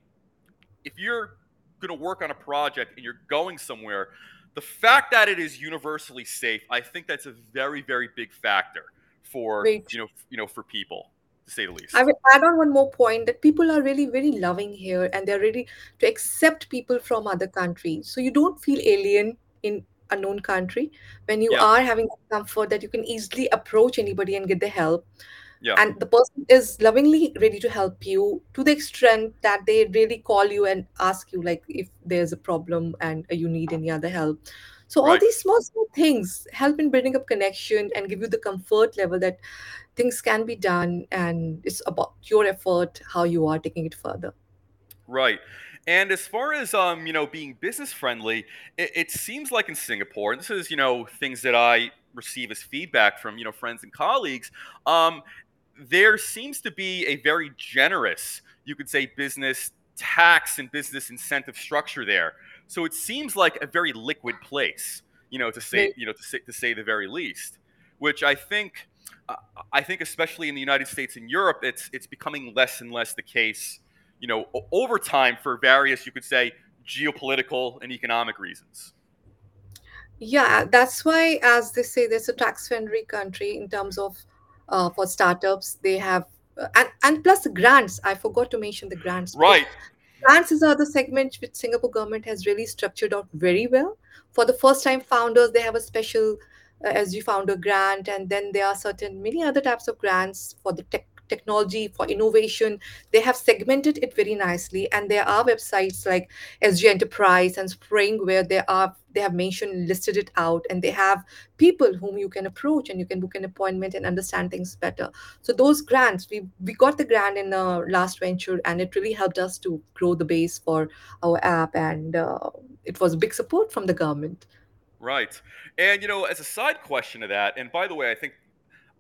if you're going to work on a project and you're going somewhere, the fact that it is universally safe, I think that's a very, very big factor for Great. you know you know for people to say the least. I will add on one more point that people are really very loving here and they're ready to accept people from other countries. So you don't feel alien in a known country when you Yeah, are having comfort that you can easily approach anybody and get the help. yeah, And the person is lovingly ready to help you to the extent that they really call you and ask you like if there's a problem and uh, you need any other help. So all right. these small small things help in building up connection and give you the comfort level that things can be done and it's about your effort how you are taking it further Right. And as far as um, you know, being business friendly, it, it seems like in Singapore, and this is, you know, things that I receive as feedback from, you know, friends and colleagues, um, there seems to be a very generous, you could say, business tax and business incentive structure there. So it seems like a very liquid place, you know, to say, you know, to say, to say the very least, which I think, uh, I think especially in the United States and Europe, it's it's becoming less and less the case you know, over time for various, you could say, geopolitical and economic reasons. yeah that's why as they say there's a tax friendly country in terms of uh, for startups they have uh, and, and plus the grants i forgot to mention the grants Right. grants is another segment which singapore government has really structured out very well for the first time founders they have a special uh, sg founder grant and then there are certain many other types of grants for the tech technology for innovation. They have segmented it very nicely and there are websites like sg enterprise and spring where they are they have mentioned listed it out and they have people whom you can approach and you can book an appointment and understand things better. So those grants we we got the grant in the last venture and it really helped us to grow the base for our app and uh, it was big support from the government. Right. And you know, as a side question to that, and by the way, I think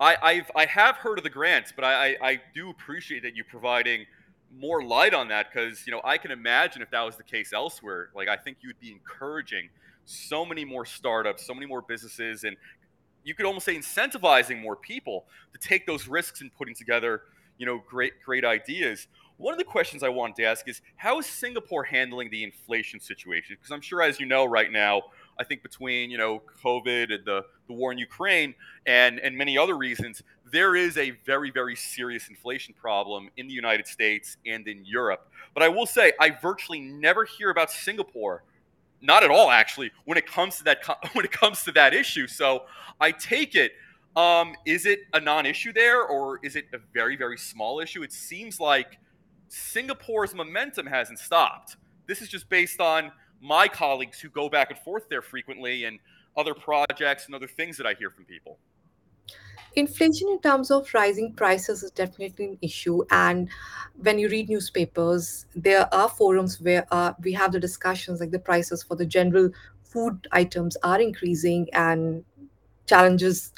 I, I've I have heard of the grants, but I, I, I do appreciate that you providing more light on that because you know I can imagine if that was the case elsewhere. Like I think you'd be encouraging so many more startups, so many more businesses, and you could almost say incentivizing more people to take those risks and putting together you know great great ideas. One of the questions I wanted to ask is how is Singapore handling the inflation situation? Because I'm sure, as you know, right now, I think between you know COVID and the, the war in Ukraine and and many other reasons, there is a very very serious inflation problem in the United States and in Europe. But I will say, I virtually never hear about Singapore not at all actually when it comes to that when it comes to that issue. So i take it um, is it a non-issue there or is it a very very small issue? It seems like singapore's momentum hasn't stopped. This is just based on my colleagues who go back and forth there frequently and other projects and other things that i hear from people Inflation in terms of rising prices is definitely an issue. And when you read newspapers, there are forums where uh, we have the discussions like the prices for the general food items are increasing and challenges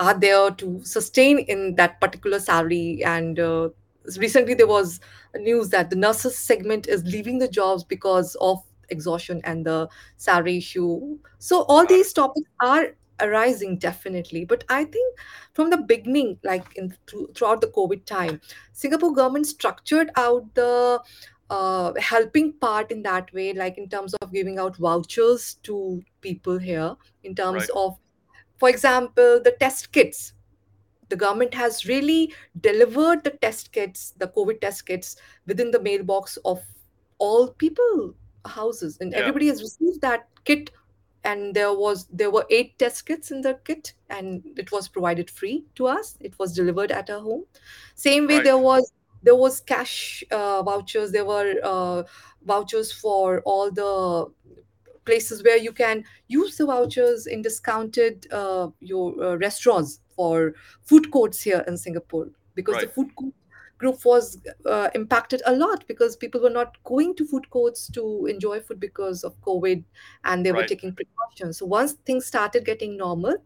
are there to sustain in that particular salary. And uh, recently there was news that the nurses segment is leaving the jobs because of exhaustion and the salary issue. So all these topics are arising definitely but i think from the beginning like in through, throughout the covid time singapore government structured out the uh, helping part in that way like in terms of giving out vouchers to people here in terms right. of for example the test kits. The government has really delivered the test kits, the COVID test kits, within the mailbox of all people houses, and yeah everybody has received that kit. And there was there were eight test kits in the kit, and it was provided free to us. It was delivered at our home. Same way, right there was there was cash uh, vouchers. There were uh, vouchers for all the places where you can use the vouchers in discounted uh, your uh, restaurants for food courts here in Singapore because the food court group was uh, impacted a lot because people were not going to food courts to enjoy food because of COVID and they were taking precautions. So once things started getting normal,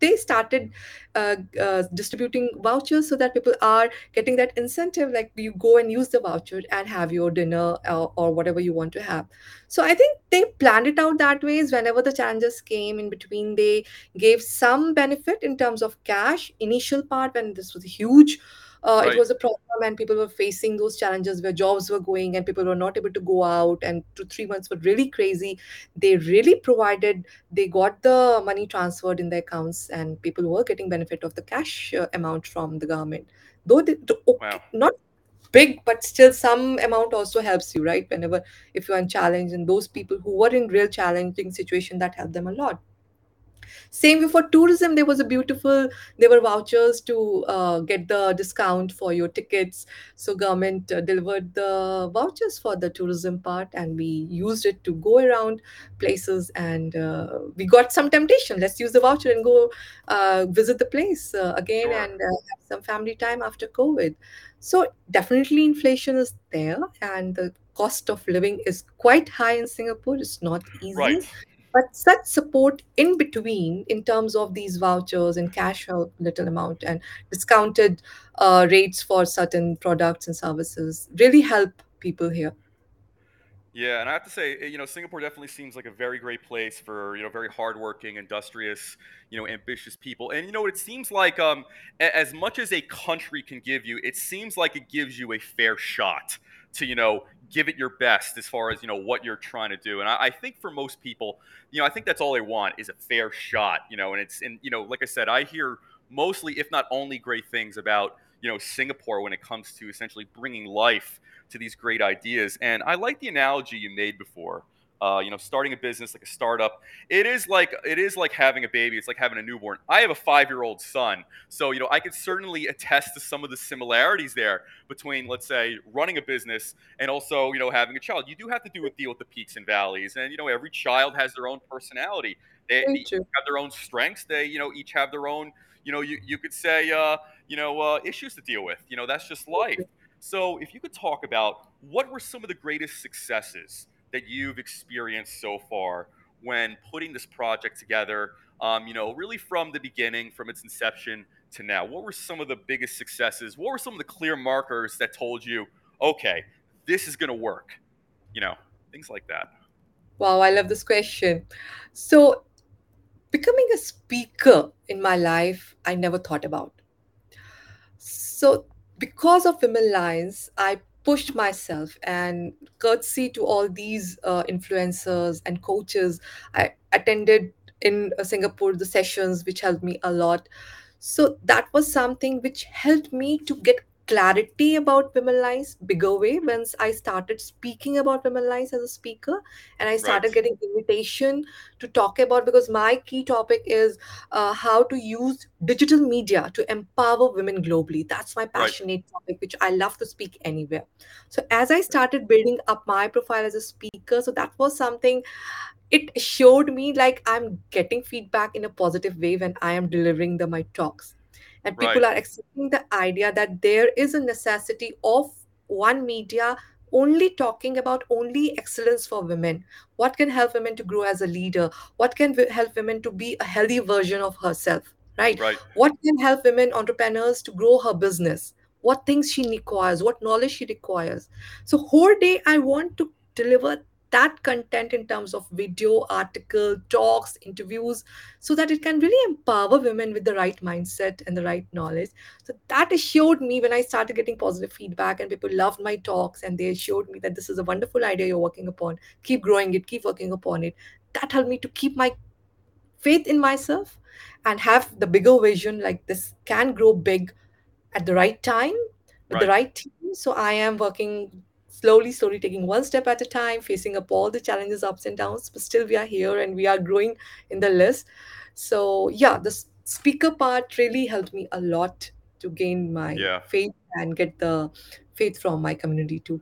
they started uh, uh, distributing vouchers so that people are getting that incentive like you go and use the voucher and have your dinner uh, or whatever you want to have. So i think they planned it out that ways whenever the challenges came in between they gave some benefit in terms of cash initial part when this was huge uh, it was a problem and people were facing those challenges where jobs were going and people were not able to go out and two three months were really crazy. They really provided they got the money transferred in the accounts and people were getting benefit of the cash uh, amount from the government. Though they, the- okay, Wow. not big but still some amount also helps you right? Whenever if you're in challenge and those people who were in real challenging situation that helped them a lot same way for tourism, there was a beautiful, there were vouchers to uh, get the discount for your tickets. So government uh, delivered the vouchers for the tourism part and we used it to go around places and uh, we got some temptation. Let's use the voucher and go uh, visit the place uh, again Sure. and uh, have some family time after COVID. So definitely inflation is there and the cost of living is quite high in Singapore. It's not easy Right. But such support in between, in terms of these vouchers and cash a little amount and discounted uh, rates for certain products and services, really help people here. Yeah, and I have to say, eh, you know, Singapore definitely seems like a very great place for, you know, very hardworking, industrious, you know, ambitious people. And you know? It seems like, um, as much as a country can give you, it seems like it gives you a fair shot to, you know, give it your best as far as you know what you're trying to do. And I, I think for most people, you know, I think that's all they want is a fair shot. You know, and it's and you know, like I said, I hear mostly, if not only, great things about you know Singapore when it comes to essentially bringing life to these great ideas. And I like the analogy you made before. Uh, you know, starting a business like a startup, it is like it is like having a baby. It's like having a newborn. I have a five-year-old son, so you know I could certainly attest to some of the similarities there between, let's say, running a business and also you know having a child. You do have to do a deal with the peaks and valleys, and you know every child has their own personality. They, they each have their own strengths. They you know each have their own you know you you could say uh, you know uh, issues to deal with. You know that's just life. So, if you could talk about what were some of the greatest successes that you've experienced so far when putting this project together, um, you know, really from the beginning, from its inception to now, what were some of the biggest successes? What were some of the clear markers that told you, okay, this is going to work? You know, things like that. Wow, I love this question. So, becoming a speaker in my life, I never thought about. So, because of Women Lines, I pushed myself and courtesy to all these uh, influencers and coaches, I attended in uh, Singapore the sessions, which helped me a lot. So, that was something which helped me to get clarity about women lines bigger way once i started speaking about women lines as a speaker and i Right, started getting invitation to talk about because my key topic is uh, how to use digital media to empower women globally. That's my right, passionate topic, which I love to speak anywhere. So, as I started building up my profile as a speaker, so that was something it showed me like I'm getting feedback in a positive way when I am delivering the my talks. And right, people are accepting the idea that there is a necessity of one media only talking about only excellence for women. What can help women to grow as a leader? What can help women to be a healthy version of herself? Right? right, What can help women entrepreneurs to grow her business? What things she requires? What knowledge she requires? So whole day I want to deliver that content in terms of video, article, talks, interviews, so that it can really empower women with the right mindset and the right knowledge. So that assured me when I started getting positive feedback and people loved my talks and they assured me that this is a wonderful idea you're working upon. Keep growing it, keep working upon it. That helped me to keep my faith in myself and have the bigger vision like this can grow big at the right time with the right. right team. So I am working slowly, slowly taking one step at a time, facing up all the challenges, ups and downs, but still we are here and we are growing in the list. So yeah, the speaker part really helped me a lot to gain my Yeah. faith and get the faith from my community too.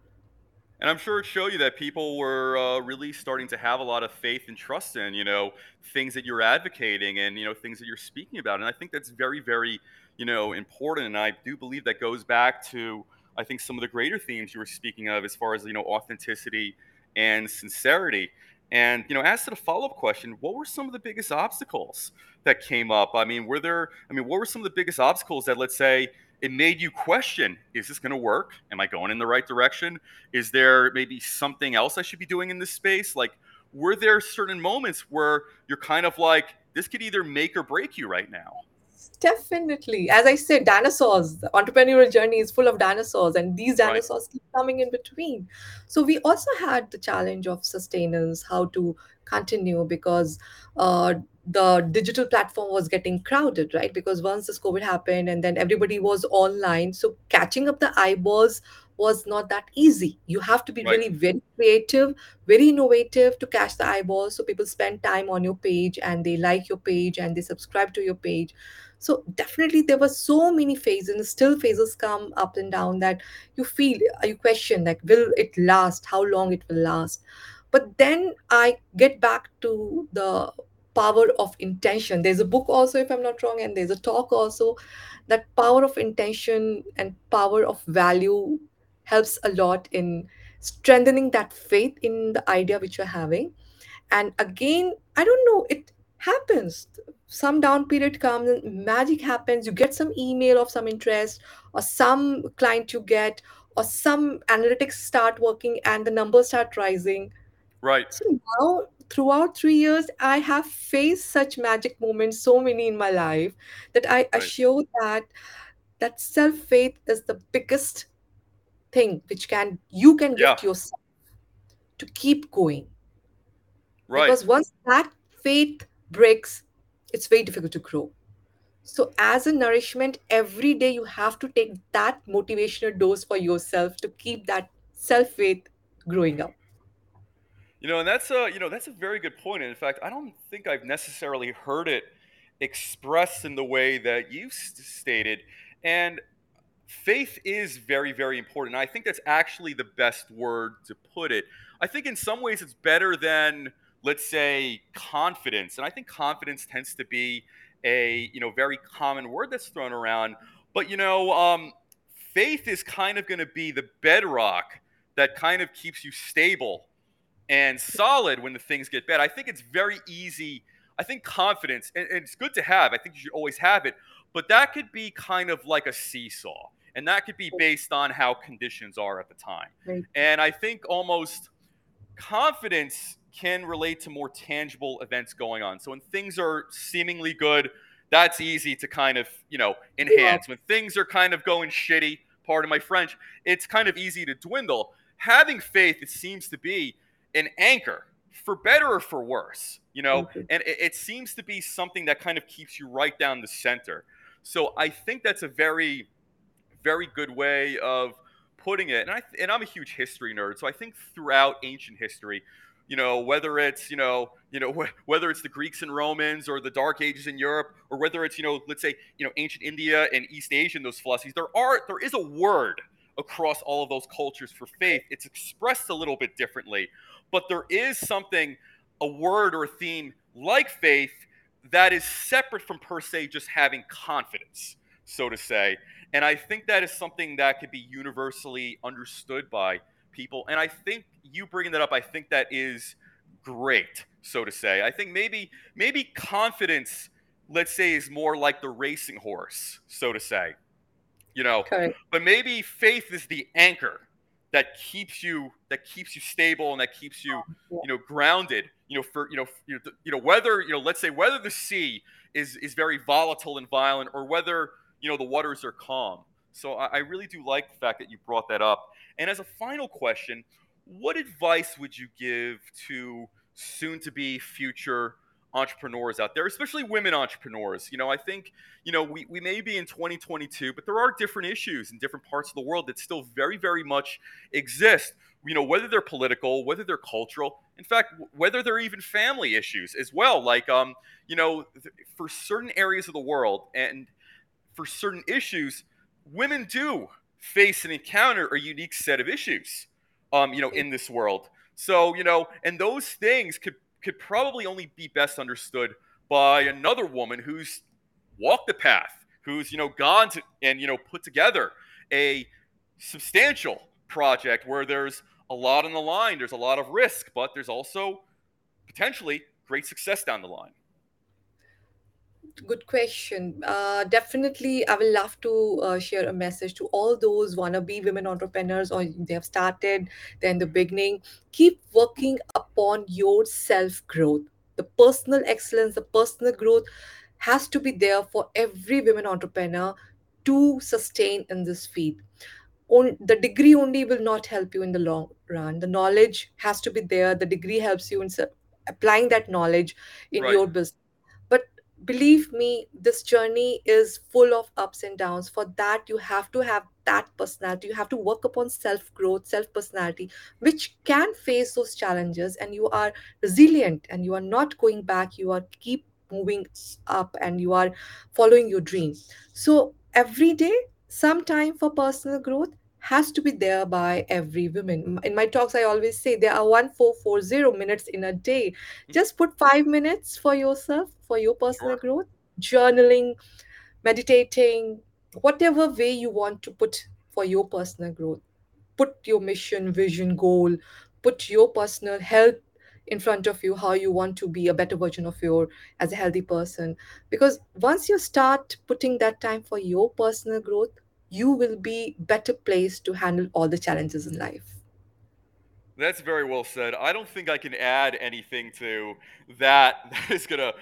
And I'm sure it showed you that people were uh, really starting to have a lot of faith and trust in, you know, things that you're advocating and, you know, things that you're speaking about. And I think that's very, very, you know, important. And I do believe that goes back to, I think, some of the greater themes you were speaking of as far as, you know, authenticity and sincerity. And, you know, as to the follow up question, what were some of the biggest obstacles that came up? I mean, were there, I mean, what were some of the biggest obstacles that, let's say, it made you question is this going to work am i going in the right direction is there maybe something else i should be doing in this space like were there certain moments where you're kind of like this could either make or break you right now Definitely. As I said, dinosaurs, the entrepreneurial journey is full of dinosaurs, and these right dinosaurs keep coming in between. So, we also had the challenge of sustenance, how to continue because uh, the digital platform was getting crowded, right? Because once this COVID happened and then everybody was online, so catching up the eyeballs was not that easy. You have to be right really very creative, very innovative to catch the eyeballs. So, people spend time on your page and they like your page and they subscribe to your page so definitely there were so many phases and still phases come up and down that you feel uh, you question like will it last? How long it will last? But then i get back to the power of intention. There's a book also if i'm not wrong and there's a talk also that power of intention and power of value helps a lot in strengthening that faith in the idea which you're having. And again i don't know it happens. Some down period comes and magic happens. You get some email of some interest or some client you get or some analytics start working and the numbers start rising. Right. So now throughout 3 years i have faced such magic moments so many in my life that i right. assure that that self faith is the biggest thing which can you can yeah. gift yourself to keep going. Right. Because once that faith breaks it's very difficult to grow so as a nourishment every day you have to take that motivational dose for yourself to keep that self faith growing up You know, and that's a you know that's a very good point. And in fact, I don't think I've necessarily heard it expressed in the way that you stated. And faith is very very important. I think that's actually the best word to put it. I think in some ways it's better than let's say confidence. And I think confidence tends to be a you know very common word that's thrown around. But you know, um, faith is kind of going to be the bedrock that kind of keeps you stable and solid when the things get bad. I think it's very easy. I think confidence, and, and it's good to have. I think you should always have it, but that could be kind of like a seesaw, and that could be based on how conditions are at the time. And I think almost confidence can relate to more tangible events going on. So when things are seemingly good, that's easy to kind of, you know, yeah enhance. When things are kind of going shitty, pardon my French, it's kind of easy to dwindle. Having faith, it seems to be an anchor for better or for worse, you know, and it, it seems to be something that kind of keeps you right down the center. So I think that's a very very good way of putting it. And I and I'm a huge history nerd, so I think throughout ancient history, you know, whether it's you know, you know, wh- whether it's the Greeks and Romans or the Dark Ages in Europe, or whether it's you know, let's say you know, ancient India and East Asia and those philosophies, there are there is a word across all of those cultures for faith. It's expressed a little bit differently, but there is something, a word or a theme like faith that is separate from per se just having confidence, so to say. And I think that is something that could be universally understood by people. And I think you bringing that up, I think that is great, so to say. I think maybe maybe confidence, let's say, is more like the racing horse, so to say you know? Correct but maybe faith is the anchor that keeps you that keeps you stable and that keeps you you know grounded you know for you know you know, you know whether you know let's say whether the sea is is very volatile and violent or whether you know the waters are calm. So i, I really do like the fact that you brought that up. And as a final question what advice would you give to soon to be future entrepreneurs out there especially women entrepreneurs you know i think you know, we, we may be in 2022, but there are different issues in different parts of the world that still very, very much exist. You know, whether they're political, whether they're cultural, in fact, whether they're even family issues as well. Like, um, you know, for certain areas of the world and for certain issues, women do face and encounter a unique set of issues. Um, you know, in this world. So, you know, and those things could could probably only be best understood by another woman who's walked the path, who's, you know, gone to and, you know, put together a substantial project where there's a lot on the line, there's a lot of risk, but there's also potentially great success down the line. Good question. Uh, definitely, I will love to uh, share a message to all those wannabe women entrepreneurs or they have started, they're in the beginning. Keep working upon your self growth. The personal excellence, the personal growth has to be there for every women entrepreneur to sustain in this field. On, the degree only will not help you in the long run. The knowledge has to be there. The degree helps you in applying that knowledge in Right. your business believe me this journey is full of ups and downs. For that you have to have that personality. You have to work upon self growth self personality which can face those challenges and you are resilient and you are not going back. You are keep moving up and you are following your dream. So every day some time for personal growth has to be there by every woman in my talks i always say there are 1440 minutes in a day mm-hmm. just put five minutes for yourself, for your personal Sure. growth, journaling, meditating, whatever way you want to put for your personal growth. Put your mission, vision, goal, put your personal health in front of you, how you want to be a better version of your as a healthy person. Because once you start putting that time for your personal growth, you will be better placed to handle all the challenges in life. That's very well said. I don't think I can add anything to that that is going to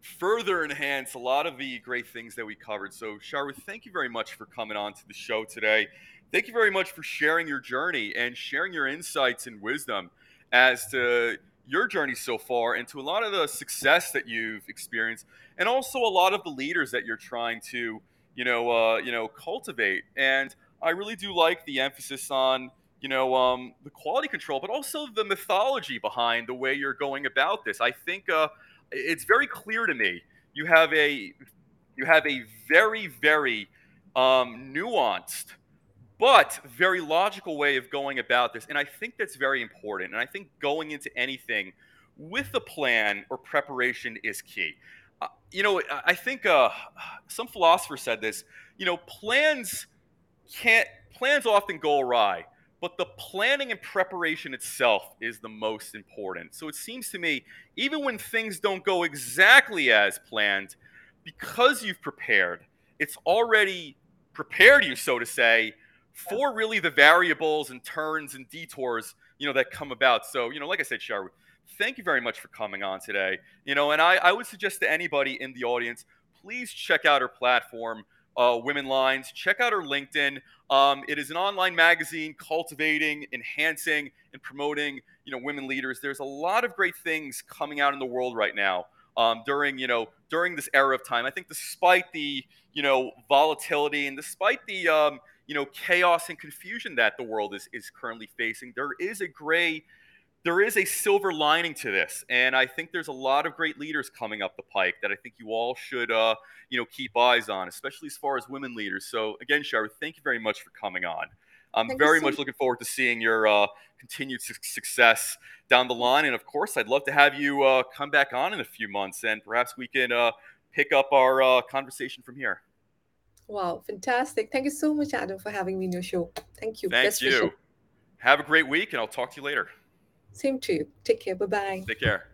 further enhance a lot of the great things that we covered. So, Charu, thank you very much for coming on to the show today. Thank you very much for sharing your journey and sharing your insights and wisdom as to your journey so far and to a lot of the success that you've experienced and also a lot of the leaders that you're trying to, you know, uh, you know, cultivate. And I really do like the emphasis on you know, um, the quality control, but also the mythology behind the way you're going about this. I think uh, it's very clear to me. You have a you have a very very um, nuanced but very logical way of going about this, and I think that's very important. And I think going into anything with a plan or preparation is key. You know, I think uh, some philosopher said this. You know, plans can't plans often go awry but the planning and preparation itself is the most important so it seems to me even when things don't go exactly as planned because you've prepared it's already prepared you so to say for really the variables and turns and detours you know that come about so you know like i said Charu, thank you very much for coming on today you know and i, I would suggest to anybody in the audience please check out her platform uh, women lines check out her linkedin um, it is an online magazine cultivating, enhancing, and promoting, you know, women leaders. There's a lot of great things coming out in the world right now um, during, you know, during this era of time. I think despite the, you know, volatility and despite the, um, you know, chaos and confusion that the world is is currently facing, there is a gray there is a silver lining to this, and I think there's a lot of great leaders coming up the pike that I think you all should, uh, you know, keep eyes on, especially as far as women leaders. So again, Charu, thank you very much for coming on. I'm Thank very so much looking forward to seeing your uh, continued su- success down the line, and of course, I'd love to have you uh, come back on in a few months, and perhaps we can uh, pick up our uh, conversation from here. Wow, fantastic. Thank you so much, Adam, for having me in your show. Thank you. Thank Best you. Have a great week, and I'll talk to you later. Same to you. Take care. Bye bye. Take care.